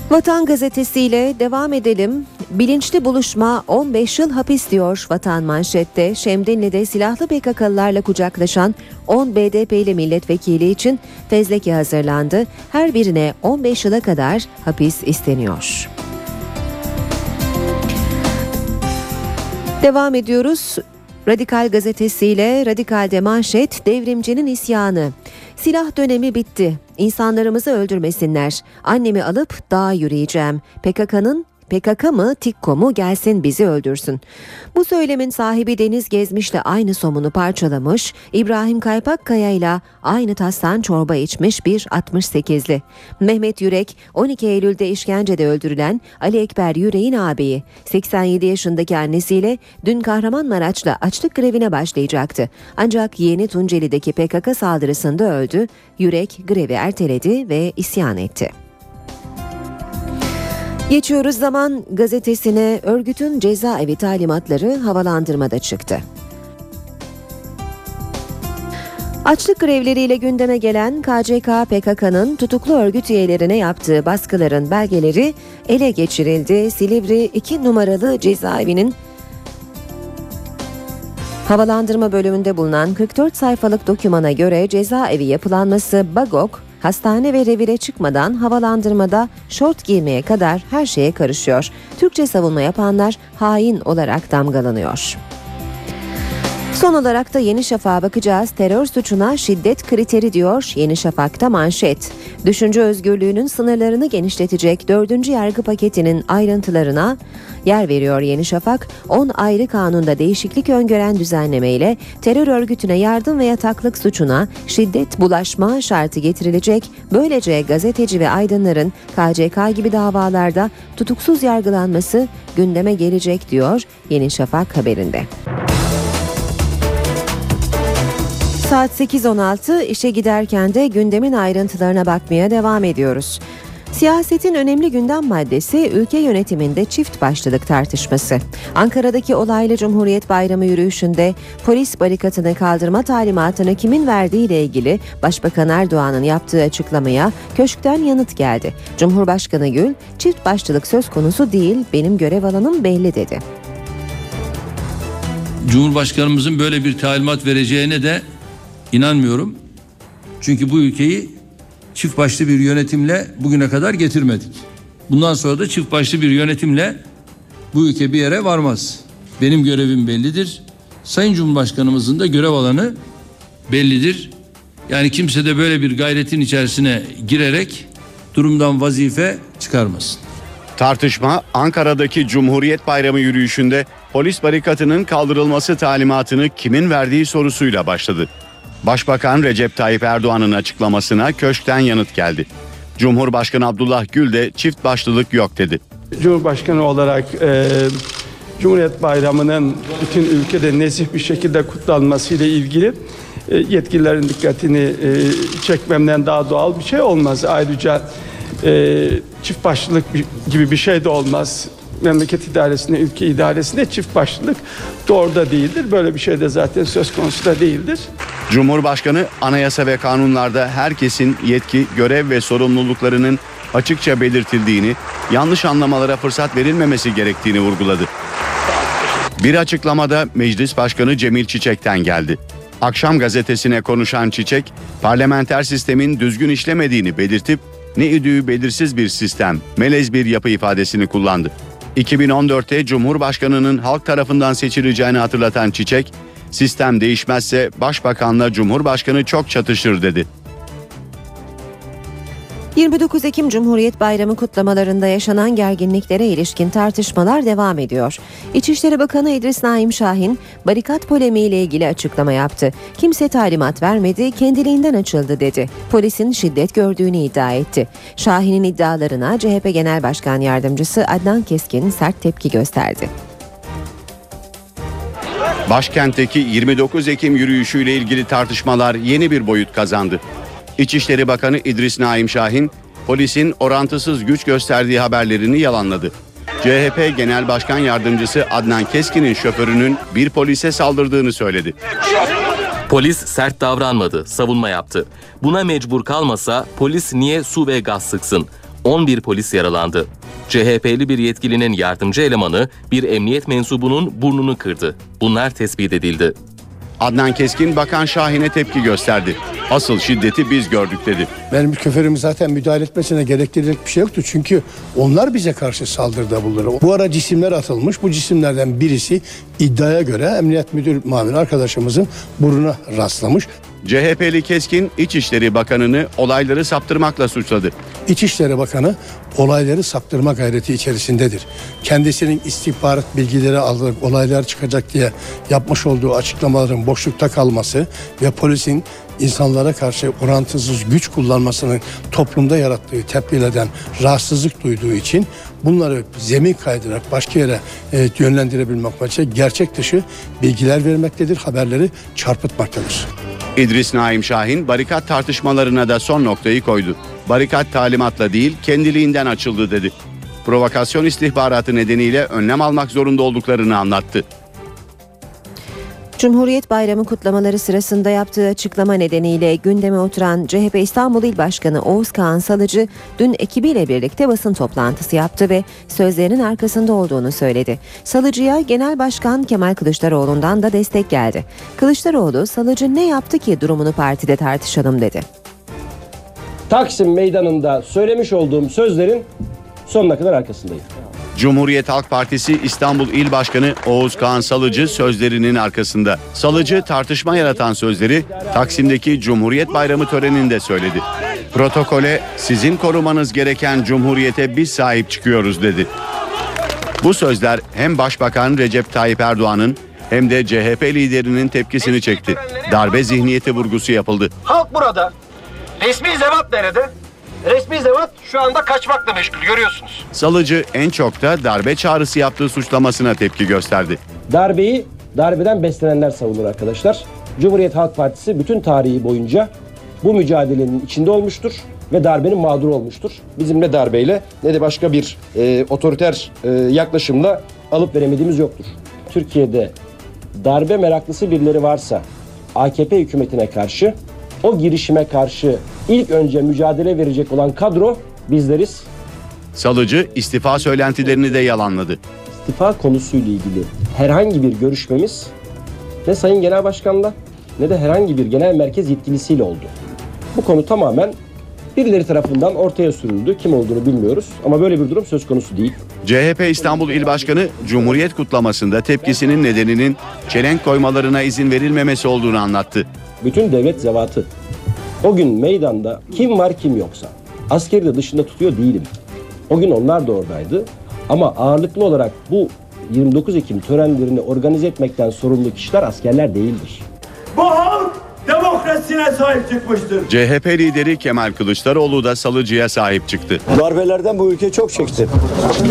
Vatan gazetesiyle devam edelim. Bilinçli buluşma 15 yıl hapis diyor Vatan manşette. Şemdinli'de silahlı PKK'lılarla kucaklaşan 10 BDP'li milletvekili için fezleke hazırlandı. Her birine 15 yıla kadar hapis isteniyor. Devam ediyoruz. Radikal gazetesiyle Radikal'de manşet devrimcinin isyanı. Silah dönemi bitti. İnsanlarımızı öldürmesinler. Annemi alıp dağa yürüyeceğim. PKK'nın PKK mı TİKKO mu gelsin bizi öldürsün. Bu söylemin sahibi Deniz Gezmiş'le aynı somunu parçalamış, İbrahim Kaypakkaya ile aynı tastan çorba içmiş bir 68'li. Mehmet Yürek 12 Eylül'de işkencede öldürülen Ali Ekber Yürek'in ağabeyi. 87 yaşındaki annesiyle dün Kahramanmaraş'ta açlık grevine başlayacaktı. Ancak yeğeni Tunceli'deki PKK saldırısında öldü. Yürek grevi erteledi ve isyan etti. Geçiyoruz zaman gazetesine örgütün cezaevi talimatları havalandırmada çıktı. Açlık grevleriyle gündeme gelen KCK PKK'nın tutuklu örgüt üyelerine yaptığı baskıların belgeleri ele geçirildi. Silivri 2 numaralı cezaevinin havalandırma bölümünde bulunan 44 sayfalık dokümana göre cezaevi yapılanması Bagok, hastane ve revire çıkmadan havalandırmada şort giymeye kadar her şeye karışıyor. Türkçe savunma yapanlar hain olarak damgalanıyor. Son olarak da Yeni Şafak'a bakacağız. Terör suçuna şiddet kriteri diyor Yeni Şafak'ta manşet. Düşünce özgürlüğünün sınırlarını genişletecek 4. yargı paketinin ayrıntılarına yer veriyor Yeni Şafak. 10 ayrı kanunda değişiklik öngören düzenlemeyle terör örgütüne yardım ve yataklık suçuna şiddet bulaşma şartı getirilecek. Böylece gazeteci ve aydınların KCK gibi davalarda tutuksuz yargılanması gündeme gelecek diyor Yeni Şafak haberinde. Saat 8.16 işe giderken de gündemin ayrıntılarına bakmaya devam ediyoruz. Siyasetin önemli gündem maddesi ülke yönetiminde çift başlılık tartışması. Ankara'daki olaylı Cumhuriyet Bayramı yürüyüşünde polis barikatını kaldırma talimatını kimin verdiği ile ilgili Başbakan Erdoğan'ın yaptığı açıklamaya köşkten yanıt geldi. Cumhurbaşkanı Gül, çift başlılık söz konusu değil, benim görev alanım belli dedi. Cumhurbaşkanımızın böyle bir talimat vereceğine de inanmıyorum. Çünkü bu ülkeyi çift başlı bir yönetimle bugüne kadar getirmedik. Bundan sonra da çift başlı bir yönetimle bu ülke bir yere varmaz. Benim görevim bellidir. Sayın Cumhurbaşkanımızın da görev alanı bellidir. Yani kimse de böyle bir gayretin içerisine girerek durumdan vazife çıkarmasın. Tartışma Ankara'daki Cumhuriyet Bayramı yürüyüşünde polis barikatının kaldırılması talimatını kimin verdiği sorusuyla başladı. Başbakan Recep Tayyip Erdoğan'ın açıklamasına köşkten yanıt geldi. Cumhurbaşkanı Abdullah Gül de çift başlılık yok dedi. Cumhurbaşkanı olarak e, Cumhuriyet Bayramı'nın bütün ülkede nezih bir şekilde kutlanması ile ilgili e, yetkililerin dikkatini e, çekmemden daha doğal bir şey olmaz. Ayrıca e, çift başlılık gibi bir şey de olmaz. Memleket idaresinde, ülke idaresinde çift başlılık doğru da değildir. Böyle bir şey de zaten söz konusu da değildir. Cumhurbaşkanı anayasa ve kanunlarda herkesin yetki, görev ve sorumluluklarının açıkça belirtildiğini, yanlış anlamalara fırsat verilmemesi gerektiğini vurguladı. Bir açıklamada Meclis Başkanı Cemil Çiçek'ten geldi. Akşam gazetesine konuşan Çiçek, parlamenter sistemin düzgün işlemediğini belirtip ne idüğü belirsiz bir sistem, melez bir yapı ifadesini kullandı. 2014'te Cumhurbaşkanı'nın halk tarafından seçileceğini hatırlatan Çiçek, sistem değişmezse Başbakanla Cumhurbaşkanı çok çatışır dedi. 29 Ekim Cumhuriyet Bayramı kutlamalarında yaşanan gerginliklere ilişkin tartışmalar devam ediyor. İçişleri Bakanı İdris Naim Şahin barikat polemiğiyle ilgili açıklama yaptı. Kimse talimat vermedi, kendiliğinden açıldı dedi. Polisin şiddet gördüğünü iddia etti. Şahin'in iddialarına CHP Genel Başkan Yardımcısı Adnan Keskin sert tepki gösterdi. Başkentteki 29 Ekim yürüyüşüyle ilgili tartışmalar yeni bir boyut kazandı. İçişleri Bakanı İdris Naim Şahin, polisin orantısız güç gösterdiği haberlerini yalanladı. CHP Genel Başkan Yardımcısı Adnan Keskin'in şoförünün bir polise saldırdığını söyledi. Polis sert davranmadı, savunma yaptı. Buna mecbur kalmasa polis niye su ve gaz sıksın? 11 polis yaralandı. CHP'li bir yetkilinin yardımcı elemanı bir emniyet mensubunun burnunu kırdı. Bunlar tespit edildi. Adnan Keskin Bakan Şahin'e tepki gösterdi. Asıl şiddeti biz gördük dedi. Benim küfürüm zaten müdahale etmesine gerektirecek bir şey yoktu. Çünkü onlar bize karşı saldırıda bulunur. Bu ara cisimler atılmış. Bu cisimlerden birisi iddiaya göre Emniyet Müdür Muavin arkadaşımızın burnuna rastlamış. CHP'li Keskin İçişleri Bakanı'nı olayları saptırmakla suçladı. İçişleri Bakanı olayları saptırma gayreti içerisindedir. Kendisinin istihbarat bilgileri aldığı olaylar çıkacak diye yapmış olduğu açıklamaların boşlukta kalması ve polisin insanlara karşı orantısız güç kullanmasının toplumda yarattığı tepkilerden rahatsızlık duyduğu için bunları zemin kaydırarak başka yere e, yönlendirebilmek için gerçek dışı bilgiler vermektedir, haberleri çarpıtmaktadır. İdris Naim Şahin barikat tartışmalarına da son noktayı koydu. Barikat talimatla değil kendiliğinden açıldı dedi. Provokasyon istihbaratı nedeniyle önlem almak zorunda olduklarını anlattı. Cumhuriyet Bayramı kutlamaları sırasında yaptığı açıklama nedeniyle gündeme oturan CHP İstanbul İl Başkanı Oğuz Kağan Salıcı dün ekibiyle birlikte basın toplantısı yaptı ve sözlerinin arkasında olduğunu söyledi. Salıcı'ya Genel Başkan Kemal Kılıçdaroğlu'ndan da destek geldi. Kılıçdaroğlu Salıcı ne yaptı ki durumunu partide tartışalım dedi. Taksim Meydanı'nda söylemiş olduğum sözlerin sonuna kadar arkasındayım. Cumhuriyet Halk Partisi İstanbul İl Başkanı Oğuz Kağan Salıcı sözlerinin arkasında. Salıcı tartışma yaratan sözleri Taksim'deki Cumhuriyet Bayramı töreninde söyledi. Protokole sizin korumanız gereken Cumhuriyete biz sahip çıkıyoruz dedi. Bu sözler hem Başbakan Recep Tayyip Erdoğan'ın hem de CHP liderinin tepkisini çekti. Darbe zihniyeti vurgusu yapıldı. Halk burada. Resmi zevat nerede? Resmi zevat şu anda kaçmakla meşgul görüyorsunuz. Salıcı en çok da darbe çağrısı yaptığı suçlamasına tepki gösterdi. Darbeyi darbeden beslenenler savunur arkadaşlar. Cumhuriyet Halk Partisi bütün tarihi boyunca bu mücadelenin içinde olmuştur ve darbenin mağduru olmuştur. Bizim ne darbeyle ne de başka bir e, otoriter e, yaklaşımla alıp veremediğimiz yoktur. Türkiye'de darbe meraklısı birileri varsa AKP hükümetine karşı o girişime karşı ilk önce mücadele verecek olan kadro bizleriz. Salıcı istifa söylentilerini de yalanladı. İstifa konusuyla ilgili herhangi bir görüşmemiz ne Sayın Genel Başkan'la ne de herhangi bir genel merkez yetkilisiyle oldu. Bu konu tamamen birileri tarafından ortaya sürüldü. Kim olduğunu bilmiyoruz ama böyle bir durum söz konusu değil. CHP İstanbul İl Başkanı Cumhuriyet kutlamasında tepkisinin nedeninin çelenk koymalarına izin verilmemesi olduğunu anlattı. Bütün devlet zevatı o gün meydanda kim var kim yoksa askeri de dışında tutuyor değilim. O gün onlar da oradaydı ama ağırlıklı olarak bu 29 Ekim törenlerini organize etmekten sorumlu kişiler askerler değildir. Bu halk demokrasisine sahip çıkmıştır. CHP lideri Kemal Kılıçdaroğlu da Salıcı'ya sahip çıktı. Darbelerden bu ülke çok çekti.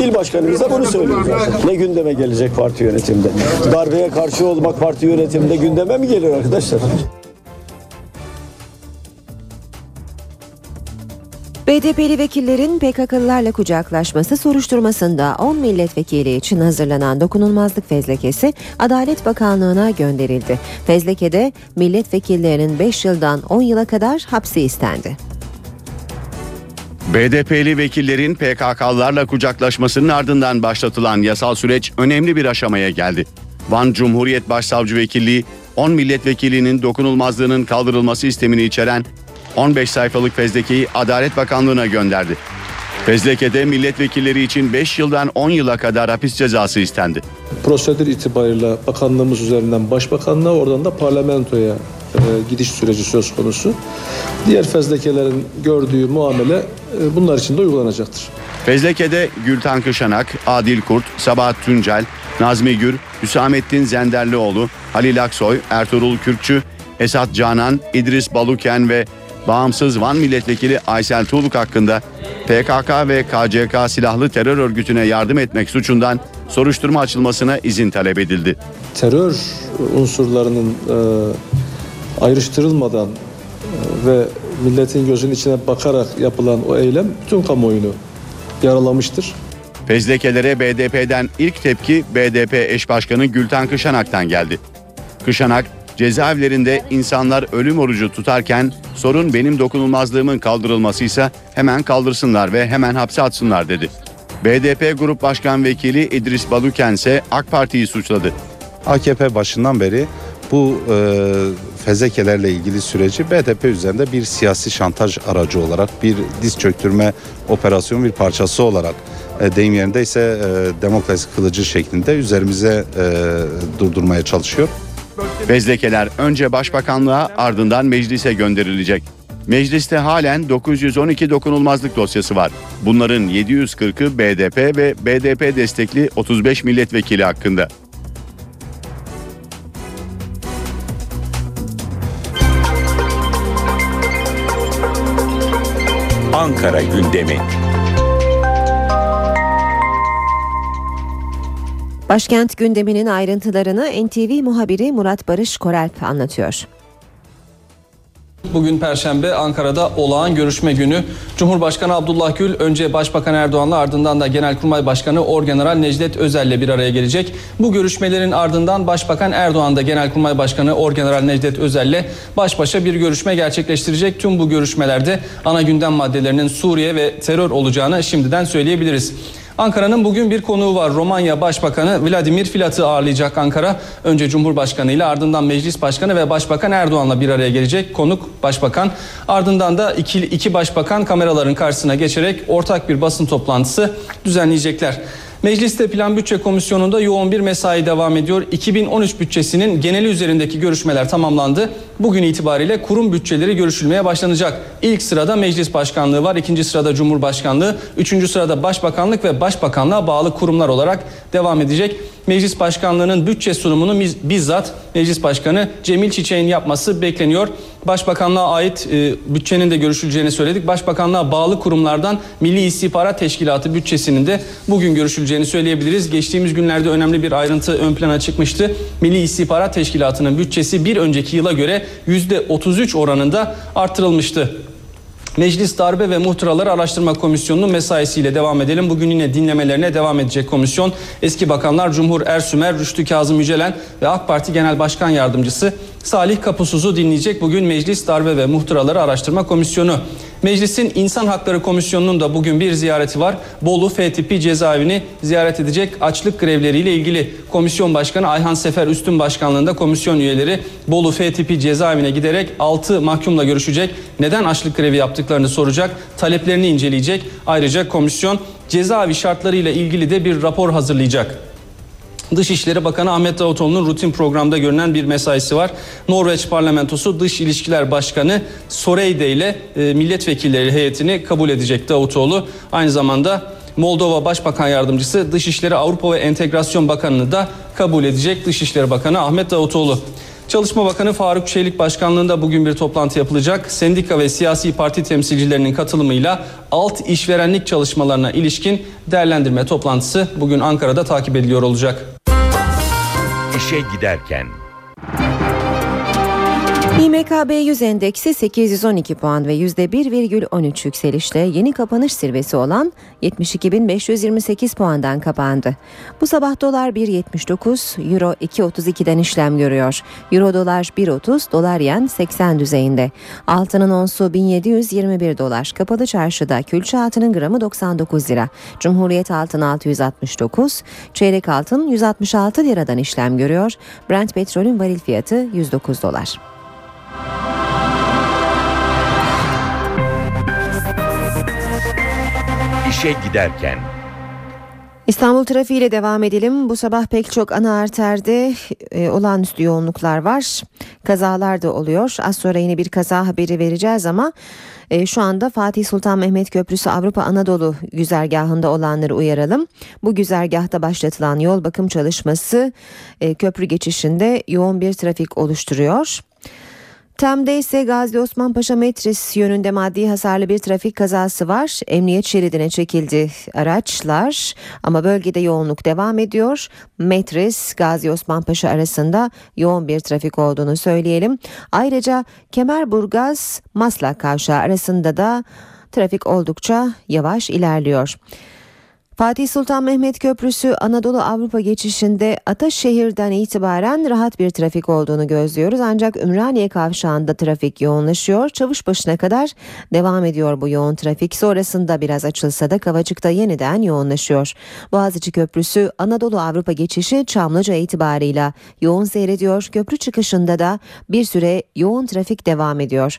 İl başkanımız da bunu söylüyor. Ne gündeme gelecek parti yönetimde? Darbeye karşı olmak parti yönetiminde gündeme mi gelir arkadaşlar? BDP'li vekillerin PKK'lılarla kucaklaşması soruşturmasında 10 milletvekili için hazırlanan dokunulmazlık fezlekesi Adalet Bakanlığı'na gönderildi. Fezlekede milletvekillerinin 5 yıldan 10 yıla kadar hapsi istendi. BDP'li vekillerin PKK'larla kucaklaşmasının ardından başlatılan yasal süreç önemli bir aşamaya geldi. Van Cumhuriyet Başsavcı Vekilliği 10 milletvekilinin dokunulmazlığının kaldırılması istemini içeren 15 sayfalık fezlekeyi Adalet Bakanlığı'na gönderdi. Fezlekede milletvekilleri için 5 yıldan 10 yıla kadar hapis cezası istendi. Prosedür itibariyle bakanlığımız üzerinden başbakanlığa oradan da parlamentoya e, gidiş süreci söz konusu. Diğer fezlekelerin gördüğü muamele e, bunlar için de uygulanacaktır. Fezleke'de Gültan Kışanak, Adil Kurt, Sabahat Tuncel, Nazmi Gür, Hüsamettin Zenderlioğlu, Halil Aksoy, Ertuğrul Kürkçü, Esat Canan, İdris Baluken ve bağımsız Van milletvekili Aysel Tuğluk hakkında PKK ve KCK silahlı terör örgütüne yardım etmek suçundan soruşturma açılmasına izin talep edildi. Terör unsurlarının e, ayrıştırılmadan e, ve milletin gözünün içine bakarak yapılan o eylem tüm kamuoyunu yaralamıştır. Fezlekelere BDP'den ilk tepki BDP eş başkanı Gülten Kışanak'tan geldi. Kışanak, cezaevlerinde insanlar ölüm orucu tutarken sorun benim dokunulmazlığımın kaldırılmasıysa hemen kaldırsınlar ve hemen hapse atsınlar dedi. BDP Grup Başkan Vekili İdris Baluken ise AK Parti'yi suçladı. AKP başından beri bu e, fezlekelerle ilgili süreci BDP üzerinde bir siyasi şantaj aracı olarak bir diz çöktürme operasyonu bir parçası olarak e, deyim yerinde ise e, demokrasi kılıcı şeklinde üzerimize e, durdurmaya çalışıyor. Fezlekeler önce Başbakanlığa ardından meclise gönderilecek. Mecliste halen 912 dokunulmazlık dosyası var. Bunların 740'ı BDP ve BDP destekli 35 milletvekili hakkında. Ankara gündemi. Başkent gündeminin ayrıntılarını NTV muhabiri Murat Barış Koralp anlatıyor. Bugün Perşembe Ankara'da olağan görüşme günü. Cumhurbaşkanı Abdullah Gül önce Başbakan Erdoğan'la ardından da Genelkurmay Başkanı Orgeneral Necdet Özel'le bir araya gelecek. Bu görüşmelerin ardından Başbakan Erdoğan da Genelkurmay Başkanı Orgeneral Necdet Özel'le baş başa bir görüşme gerçekleştirecek. Tüm bu görüşmelerde ana gündem maddelerinin Suriye ve terör olacağını şimdiden söyleyebiliriz. Ankara'nın bugün bir konuğu var. Romanya Başbakanı Vladimir Filat'ı ağırlayacak Ankara. Önce Cumhurbaşkanı ile ardından Meclis Başkanı ve Başbakan Erdoğan'la bir araya gelecek. Konuk Başbakan. Ardından da iki, iki başbakan kameraların karşısına geçerek ortak bir basın toplantısı düzenleyecekler. Mecliste Plan Bütçe Komisyonu'nda yoğun bir mesai devam ediyor. 2013 bütçesinin geneli üzerindeki görüşmeler tamamlandı. Bugün itibariyle kurum bütçeleri görüşülmeye başlanacak. İlk sırada Meclis Başkanlığı var, ikinci sırada Cumhurbaşkanlığı, üçüncü sırada Başbakanlık ve Başbakanlığa bağlı kurumlar olarak devam edecek. Meclis Başkanlığı'nın bütçe sunumunu bizzat Meclis Başkanı Cemil Çiçek'in yapması bekleniyor. Başbakanlığa ait e, bütçenin de görüşüleceğini söyledik. Başbakanlığa bağlı kurumlardan Milli İstihbarat Teşkilatı bütçesinin de bugün görüşüleceğini söyleyebiliriz. Geçtiğimiz günlerde önemli bir ayrıntı ön plana çıkmıştı. Milli İstihbarat Teşkilatı'nın bütçesi bir önceki yıla göre %33 oranında artırılmıştı. Meclis Darbe ve Muhtıraları Araştırma Komisyonu'nun mesaisiyle devam edelim. Bugün yine dinlemelerine devam edecek komisyon. Eski bakanlar Cumhur Ersümer, Rüştü Kazım Yücelen ve AK Parti Genel Başkan Yardımcısı Salih Kapusuz'u dinleyecek. Bugün Meclis Darbe ve Muhtıraları Araştırma Komisyonu. Meclisin İnsan Hakları Komisyonu'nun da bugün bir ziyareti var. Bolu F tipi cezaevini ziyaret edecek açlık grevleriyle ilgili komisyon başkanı Ayhan Sefer Üstün başkanlığında komisyon üyeleri Bolu F tipi cezaevine giderek 6 mahkumla görüşecek. Neden açlık grevi yaptıklarını soracak, taleplerini inceleyecek. Ayrıca komisyon cezaevi şartlarıyla ilgili de bir rapor hazırlayacak. Dışişleri Bakanı Ahmet Davutoğlu'nun rutin programda görünen bir mesaisi var. Norveç Parlamentosu Dış İlişkiler Başkanı Soreyde ile e, milletvekilleri heyetini kabul edecek Davutoğlu. Aynı zamanda Moldova Başbakan Yardımcısı Dışişleri Avrupa ve Entegrasyon Bakanı'nı da kabul edecek Dışişleri Bakanı Ahmet Davutoğlu. Çalışma Bakanı Faruk Çelik başkanlığında bugün bir toplantı yapılacak. Sendika ve siyasi parti temsilcilerinin katılımıyla alt işverenlik çalışmalarına ilişkin değerlendirme toplantısı bugün Ankara'da takip ediliyor olacak. İşe giderken İMKB 100 endeksi 812 puan ve %1,13 yükselişle yeni kapanış zirvesi olan 72.528 puandan kapandı. Bu sabah dolar 1.79, euro 2.32'den işlem görüyor. Euro dolar 1.30, dolar yen 80 düzeyinde. Altının onsu 1721 dolar. Kapalı çarşıda külçe altının gramı 99 lira. Cumhuriyet altın 669, çeyrek altın 166 liradan işlem görüyor. Brent petrolün varil fiyatı 109 dolar. İşe giderken İstanbul trafiğiyle devam edelim. Bu sabah pek çok ana arterde e, olağanüstü yoğunluklar var. Kazalar da oluyor. Az sonra yine bir kaza haberi vereceğiz ama e, şu anda Fatih Sultan Mehmet Köprüsü Avrupa Anadolu güzergahında olanları uyaralım. Bu güzergahta başlatılan yol bakım çalışması e, köprü geçişinde yoğun bir trafik oluşturuyor. Tem'de ise Gazi Osman Paşa Metris yönünde maddi hasarlı bir trafik kazası var. Emniyet şeridine çekildi araçlar ama bölgede yoğunluk devam ediyor. Metris Gazi Osman Paşa arasında yoğun bir trafik olduğunu söyleyelim. Ayrıca Kemerburgaz Maslak Kavşağı arasında da trafik oldukça yavaş ilerliyor. Fatih Sultan Mehmet Köprüsü Anadolu Avrupa geçişinde Ataşehir'den itibaren rahat bir trafik olduğunu gözlüyoruz. Ancak Ümraniye kavşağında trafik yoğunlaşıyor. Çavuşbaşı'na kadar devam ediyor bu yoğun trafik. Sonrasında biraz açılsa da Kavacık'ta yeniden yoğunlaşıyor. Boğaziçi Köprüsü Anadolu Avrupa geçişi Çamlıca itibarıyla yoğun seyrediyor. Köprü çıkışında da bir süre yoğun trafik devam ediyor.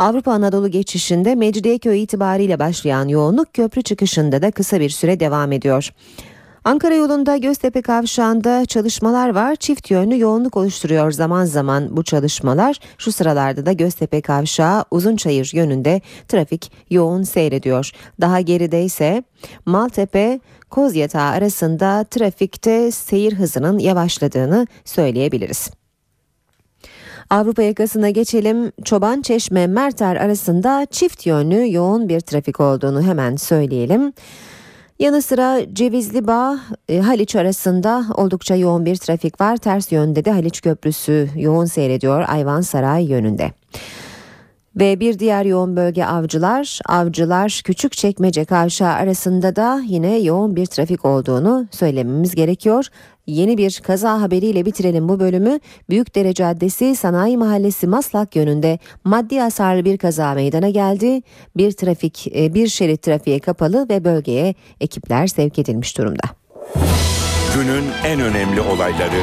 Avrupa Anadolu geçişinde Mecidiyeköy itibariyle başlayan yoğunluk köprü çıkışında da kısa bir süre devam ediyor. Ankara yolunda Göztepe kavşağında çalışmalar var. Çift yönlü yoğunluk oluşturuyor zaman zaman bu çalışmalar. Şu sıralarda da Göztepe kavşağı Uzunçayır yönünde trafik yoğun seyrediyor. Daha geride ise Maltepe Kozyatağı arasında trafikte seyir hızının yavaşladığını söyleyebiliriz. Avrupa yakasına geçelim. Çoban Çeşme Merter arasında çift yönlü yoğun bir trafik olduğunu hemen söyleyelim. Yanı sıra Cevizli Bağ e, Haliç arasında oldukça yoğun bir trafik var. Ters yönde de Haliç Köprüsü yoğun seyrediyor Ayvansaray yönünde. Ve bir diğer yoğun bölge avcılar. Avcılar küçük çekmece kavşağı arasında da yine yoğun bir trafik olduğunu söylememiz gerekiyor. Yeni bir kaza haberiyle bitirelim bu bölümü. Büyükdere Caddesi Sanayi Mahallesi Maslak yönünde maddi hasarlı bir kaza meydana geldi. Bir trafik e, bir şerit trafiğe kapalı ve bölgeye ekipler sevk edilmiş durumda. Günün en önemli olayları.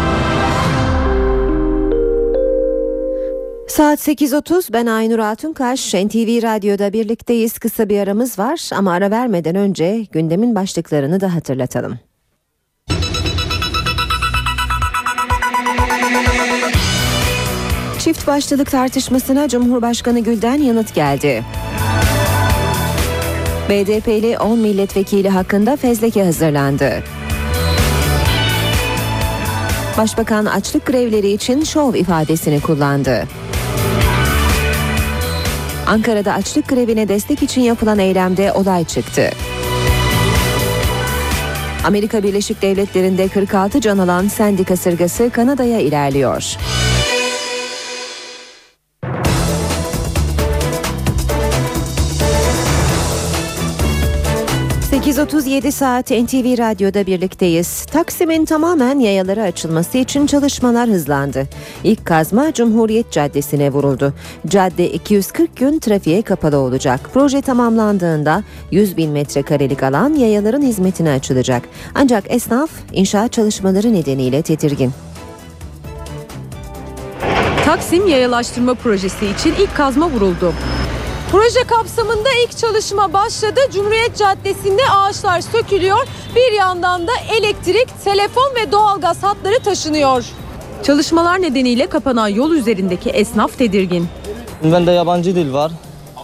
Saat 8.30 ben Aynur Altunkaş NTV Radyo'da birlikteyiz kısa bir aramız var ama ara vermeden önce gündemin başlıklarını da hatırlatalım. Çift başlılık tartışmasına Cumhurbaşkanı Gül'den yanıt geldi. BDP'li 10 milletvekili hakkında fezleke hazırlandı. Başbakan açlık grevleri için şov ifadesini kullandı. Ankara'da açlık grevine destek için yapılan eylemde olay çıktı. Amerika Birleşik Devletleri'nde 46 can alan Sandy kasırgası Kanada'ya ilerliyor. ...8.37 saat NTV Radyo'da birlikteyiz. Taksim'in tamamen yayalara açılması için çalışmalar hızlandı. İlk kazma Cumhuriyet Caddesi'ne vuruldu. Cadde 240 gün trafiğe kapalı olacak. Proje tamamlandığında 100 bin metrekarelik alan yayaların hizmetine açılacak. Ancak esnaf inşaat çalışmaları nedeniyle tedirgin. Taksim Yayalaştırma Projesi için ilk kazma vuruldu. Proje kapsamında ilk çalışma başladı. Cumhuriyet Caddesi'nde ağaçlar sökülüyor. Bir yandan da elektrik, telefon ve doğalgaz hatları taşınıyor. Çalışmalar nedeniyle kapanan yol üzerindeki esnaf tedirgin. Bende yabancı dil var.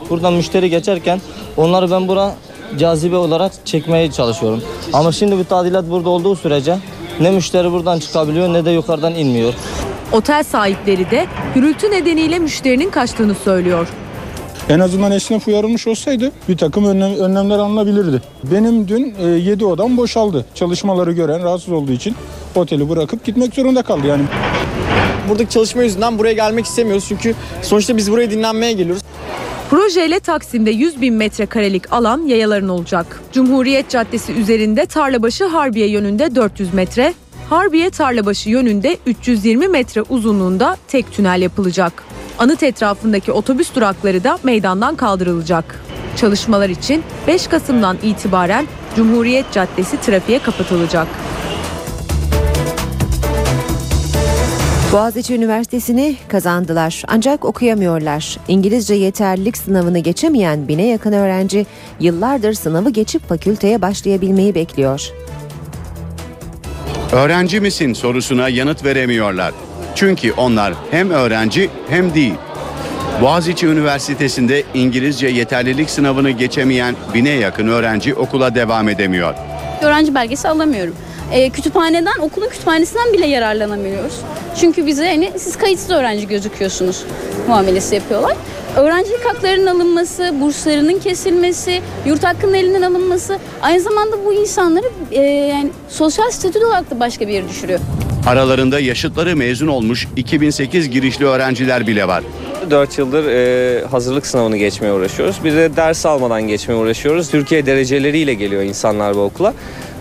Buradan müşteri geçerken onları ben bura cazibe olarak çekmeye çalışıyorum. Ama şimdi bu tadilat burada olduğu sürece ne müşteri buradan çıkabiliyor ne de yukarıdan inmiyor. Otel sahipleri de gürültü nedeniyle müşterinin kaçtığını söylüyor. En azından esnaf uyarılmış olsaydı bir takım önlem, önlemler alınabilirdi. Benim dün 7 odam boşaldı. Çalışmaları gören rahatsız olduğu için oteli bırakıp gitmek zorunda kaldı. Yani buradaki çalışma yüzünden buraya gelmek istemiyoruz. Çünkü sonuçta biz buraya dinlenmeye geliyoruz. Projeyle Taksim'de 100 bin metrekarelik alan yayaların olacak. Cumhuriyet Caddesi üzerinde Tarlabaşı Harbiye yönünde 400 metre, Harbiye Tarlabaşı yönünde 320 metre uzunluğunda tek tünel yapılacak. Anıt etrafındaki otobüs durakları da meydandan kaldırılacak. Çalışmalar için 5 Kasım'dan itibaren Cumhuriyet Caddesi trafiğe kapatılacak. Boğaziçi Üniversitesi'ni kazandılar ancak okuyamıyorlar. İngilizce yeterlilik sınavını geçemeyen bine yakın öğrenci yıllardır sınavı geçip fakülteye başlayabilmeyi bekliyor. Öğrenci misin sorusuna yanıt veremiyorlar. Çünkü onlar hem öğrenci hem değil. Boğaziçi Üniversitesi'nde İngilizce yeterlilik sınavını geçemeyen bine yakın öğrenci okula devam edemiyor. Öğrenci belgesi alamıyorum. Ee, kütüphaneden, okulun kütüphanesinden bile yararlanamıyoruz. Çünkü bize hani siz kayıtsız öğrenci gözüküyorsunuz muamelesi yapıyorlar. Öğrencilik haklarının alınması, burslarının kesilmesi, yurt hakkının elinden alınması aynı zamanda bu insanları e, yani sosyal statü olarak da başka bir yere düşürüyor. Aralarında yaşıtları mezun olmuş 2008 girişli öğrenciler bile var. 4 yıldır e, hazırlık sınavını geçmeye uğraşıyoruz. Bir de ders almadan geçmeye uğraşıyoruz. Türkiye dereceleriyle geliyor insanlar bu okula.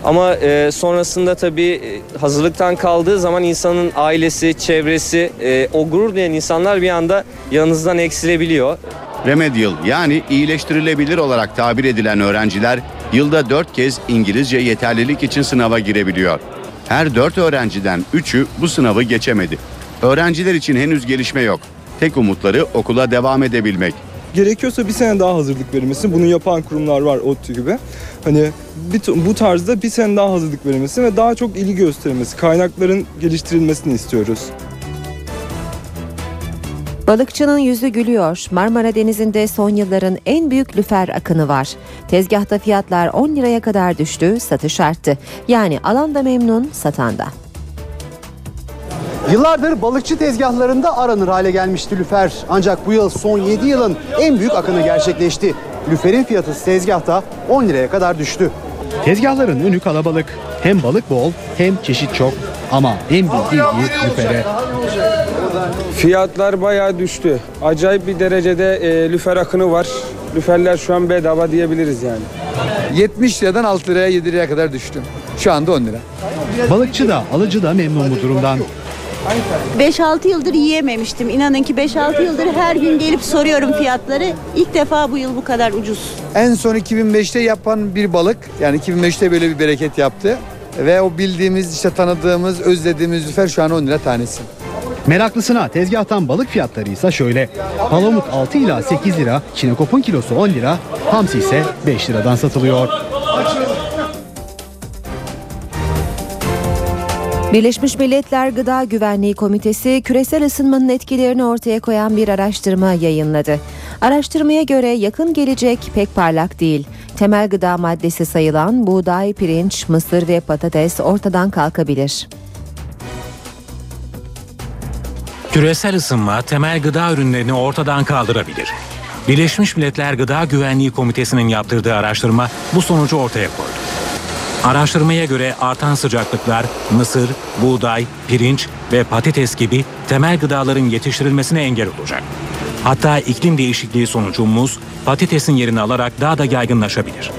Ama e, sonrasında tabii e, hazırlıktan kaldığı zaman insanın ailesi, çevresi, e, o gurur duyan insanlar bir anda yanınızdan eksilebiliyor. Remedial yani iyileştirilebilir olarak tabir edilen öğrenciler yılda 4 kez İngilizce yeterlilik için sınava girebiliyor. Her 4 öğrenciden 3'ü bu sınavı geçemedi. Öğrenciler için henüz gelişme yok. Tek umutları okula devam edebilmek. Gerekiyorsa bir sene daha hazırlık verilmesi. Bunu yapan kurumlar var ODTÜ gibi. Hani bu tarzda bir sene daha hazırlık verilmesi ve daha çok ilgi gösterilmesi, kaynakların geliştirilmesini istiyoruz. Balıkçının yüzü gülüyor. Marmara Denizi'nde son yılların en büyük lüfer akını var. Tezgahta fiyatlar 10 liraya kadar düştü, satış arttı. Yani alan da memnun, satan da. Yıllardır balıkçı tezgahlarında aranır hale gelmişti lüfer. Ancak bu yıl son 7 yılın en büyük akını gerçekleşti. Lüferin fiyatı tezgahta 10 liraya kadar düştü. Tezgahların önü kalabalık. Hem balık bol hem çeşit çok. Ama en büyük ilgi lüfere. Fiyatlar bayağı düştü. Acayip bir derecede e, lüfer akını var. Lüferler şu an bedava diyebiliriz yani. 70 liradan 6 liraya 7 liraya kadar düştüm. Şu anda 10 lira. Balıkçı da alıcı da memnun bu durumdan. 5-6 yıldır yiyememiştim. İnanın ki 5-6 yıldır her gün gelip soruyorum fiyatları. İlk defa bu yıl bu kadar ucuz. En son 2005'te yapan bir balık. Yani 2005'te böyle bir bereket yaptı. Ve o bildiğimiz işte tanıdığımız, özlediğimiz lüfer şu an 10 lira tanesi. Meraklısına tezgahtan balık fiyatları ise şöyle. Palamut 6 ila 8 lira, çinekopun kilosu 10 lira, hamsi ise 5 liradan satılıyor. Birleşmiş Milletler Gıda Güvenliği Komitesi küresel ısınmanın etkilerini ortaya koyan bir araştırma yayınladı. Araştırmaya göre yakın gelecek pek parlak değil. Temel gıda maddesi sayılan buğday, pirinç, mısır ve patates ortadan kalkabilir. Küresel ısınma temel gıda ürünlerini ortadan kaldırabilir. Birleşmiş Milletler Gıda Güvenliği Komitesi'nin yaptırdığı araştırma bu sonucu ortaya koydu. Araştırmaya göre artan sıcaklıklar mısır, buğday, pirinç ve patates gibi temel gıdaların yetiştirilmesine engel olacak. Hatta iklim değişikliği sonucu muz, patatesin yerini alarak daha da yaygınlaşabilir.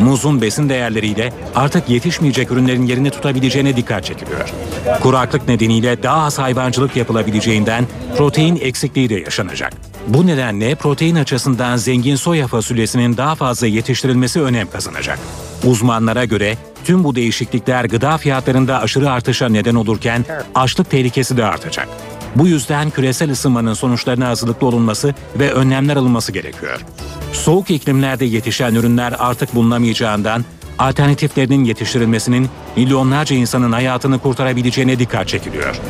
Muzun besin değerleriyle artık yetişmeyecek ürünlerin yerini tutabileceğine dikkat çekiliyor. Kuraklık nedeniyle daha az hayvancılık yapılabileceğinden protein eksikliği de yaşanacak. Bu nedenle protein açısından zengin soya fasulyesinin daha fazla yetiştirilmesi önem kazanacak. Uzmanlara göre tüm bu değişiklikler gıda fiyatlarında aşırı artışa neden olurken açlık tehlikesi de artacak. Bu yüzden küresel ısınmanın sonuçlarına hazırlıklı olunması ve önlemler alınması gerekiyor. Soğuk iklimlerde yetişen ürünler artık bulunamayacağından alternatiflerinin yetiştirilmesinin milyonlarca insanın hayatını kurtarabileceğine dikkat çekiliyor.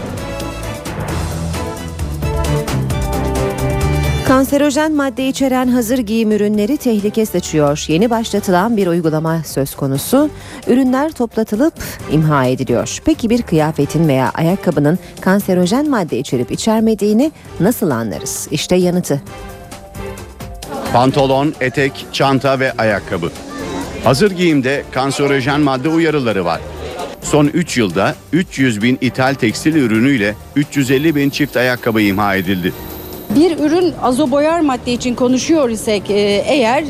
Kanserojen madde içeren hazır giyim ürünleri tehlike saçıyor. Yeni başlatılan bir uygulama söz konusu. Ürünler toplatılıp imha ediliyor. Peki bir kıyafetin veya ayakkabının kanserojen madde içerip içermediğini nasıl anlarız? İşte yanıtı. Pantolon, etek, çanta ve ayakkabı. Hazır giyimde kanserojen madde uyarıları var. Son 3 yılda 300 bin ithal tekstil ürünüyle 350 bin çift ayakkabı imha edildi. Bir ürün azoboyar madde için konuşuyor isek e, eğer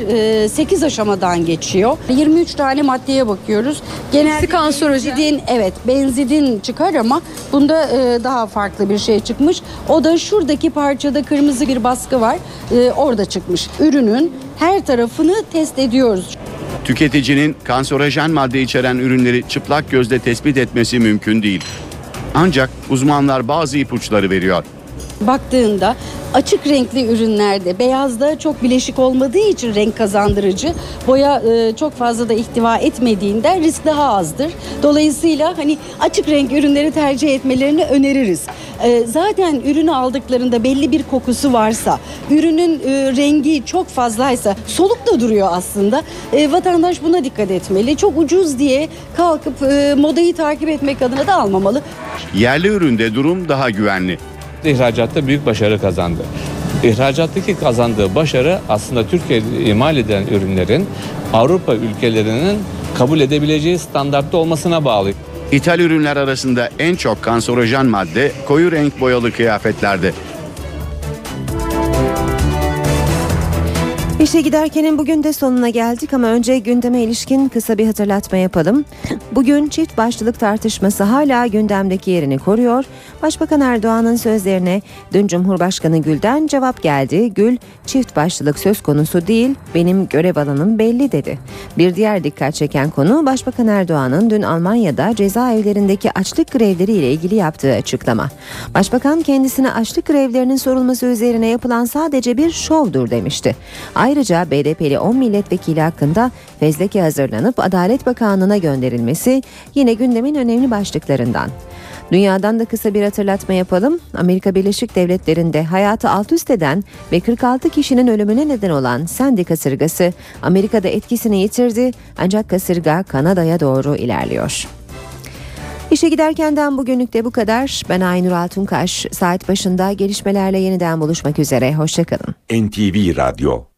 8 aşamadan geçiyor. 23 tane maddeye bakıyoruz. Genelde benzidin, evet benzidin çıkar ama bunda e, daha farklı bir şey çıkmış. O da şuradaki parçada kırmızı bir baskı var. E, orada çıkmış. Ürünün her tarafını test ediyoruz. Tüketicinin kanserojen madde içeren ürünleri çıplak gözle tespit etmesi mümkün değil. Ancak uzmanlar bazı ipuçları veriyor. Baktığında açık renkli ürünlerde beyazda çok bileşik olmadığı için renk kazandırıcı boya e, çok fazla da ihtiva etmediğinden risk daha azdır. Dolayısıyla hani açık renk ürünleri tercih etmelerini öneririz. E, zaten ürünü aldıklarında belli bir kokusu varsa, ürünün e, rengi çok fazlaysa, soluk da duruyor aslında. E, vatandaş buna dikkat etmeli. Çok ucuz diye kalkıp e, modayı takip etmek adına da almamalı. Yerli üründe durum daha güvenli. İhracatta büyük başarı kazandı. İhracattaki kazandığı başarı aslında Türkiye'de imal edilen ürünlerin Avrupa ülkelerinin kabul edebileceği standartta olmasına bağlı. İthal ürünler arasında en çok kanserojen madde koyu renk boyalı kıyafetlerde. İşe giderkenin bugün de sonuna geldik ama önce gündeme ilişkin kısa bir hatırlatma yapalım. Bugün çift başlılık tartışması hala gündemdeki yerini koruyor. Başbakan Erdoğan'ın sözlerine dün Cumhurbaşkanı Gül'den cevap geldi. Gül, çift başlılık söz konusu değil, benim görev alanım belli dedi. Bir diğer dikkat çeken konu Başbakan Erdoğan'ın dün Almanya'da cezaevlerindeki açlık grevleri ile ilgili yaptığı açıklama. Başbakan kendisine açlık grevlerinin sorulması üzerine yapılan sadece bir şovdur demişti. Ayrıca BDP'li 10 milletvekili hakkında fezleke hazırlanıp Adalet Bakanlığı'na gönderilmesi yine gündemin önemli başlıklarından. Dünyadan da kısa bir hatırlatma yapalım. Amerika Birleşik Devletleri'nde hayatı alt üst eden ve 46 kişinin ölümüne neden olan Sandy kasırgası Amerika'da etkisini yitirdi ancak kasırga Kanada'ya doğru ilerliyor. İşe giderkenden bugünlük de bu kadar. Ben Aynur Altunkaş. Saat başında gelişmelerle yeniden buluşmak üzere. Hoşçakalın. NTV Radyo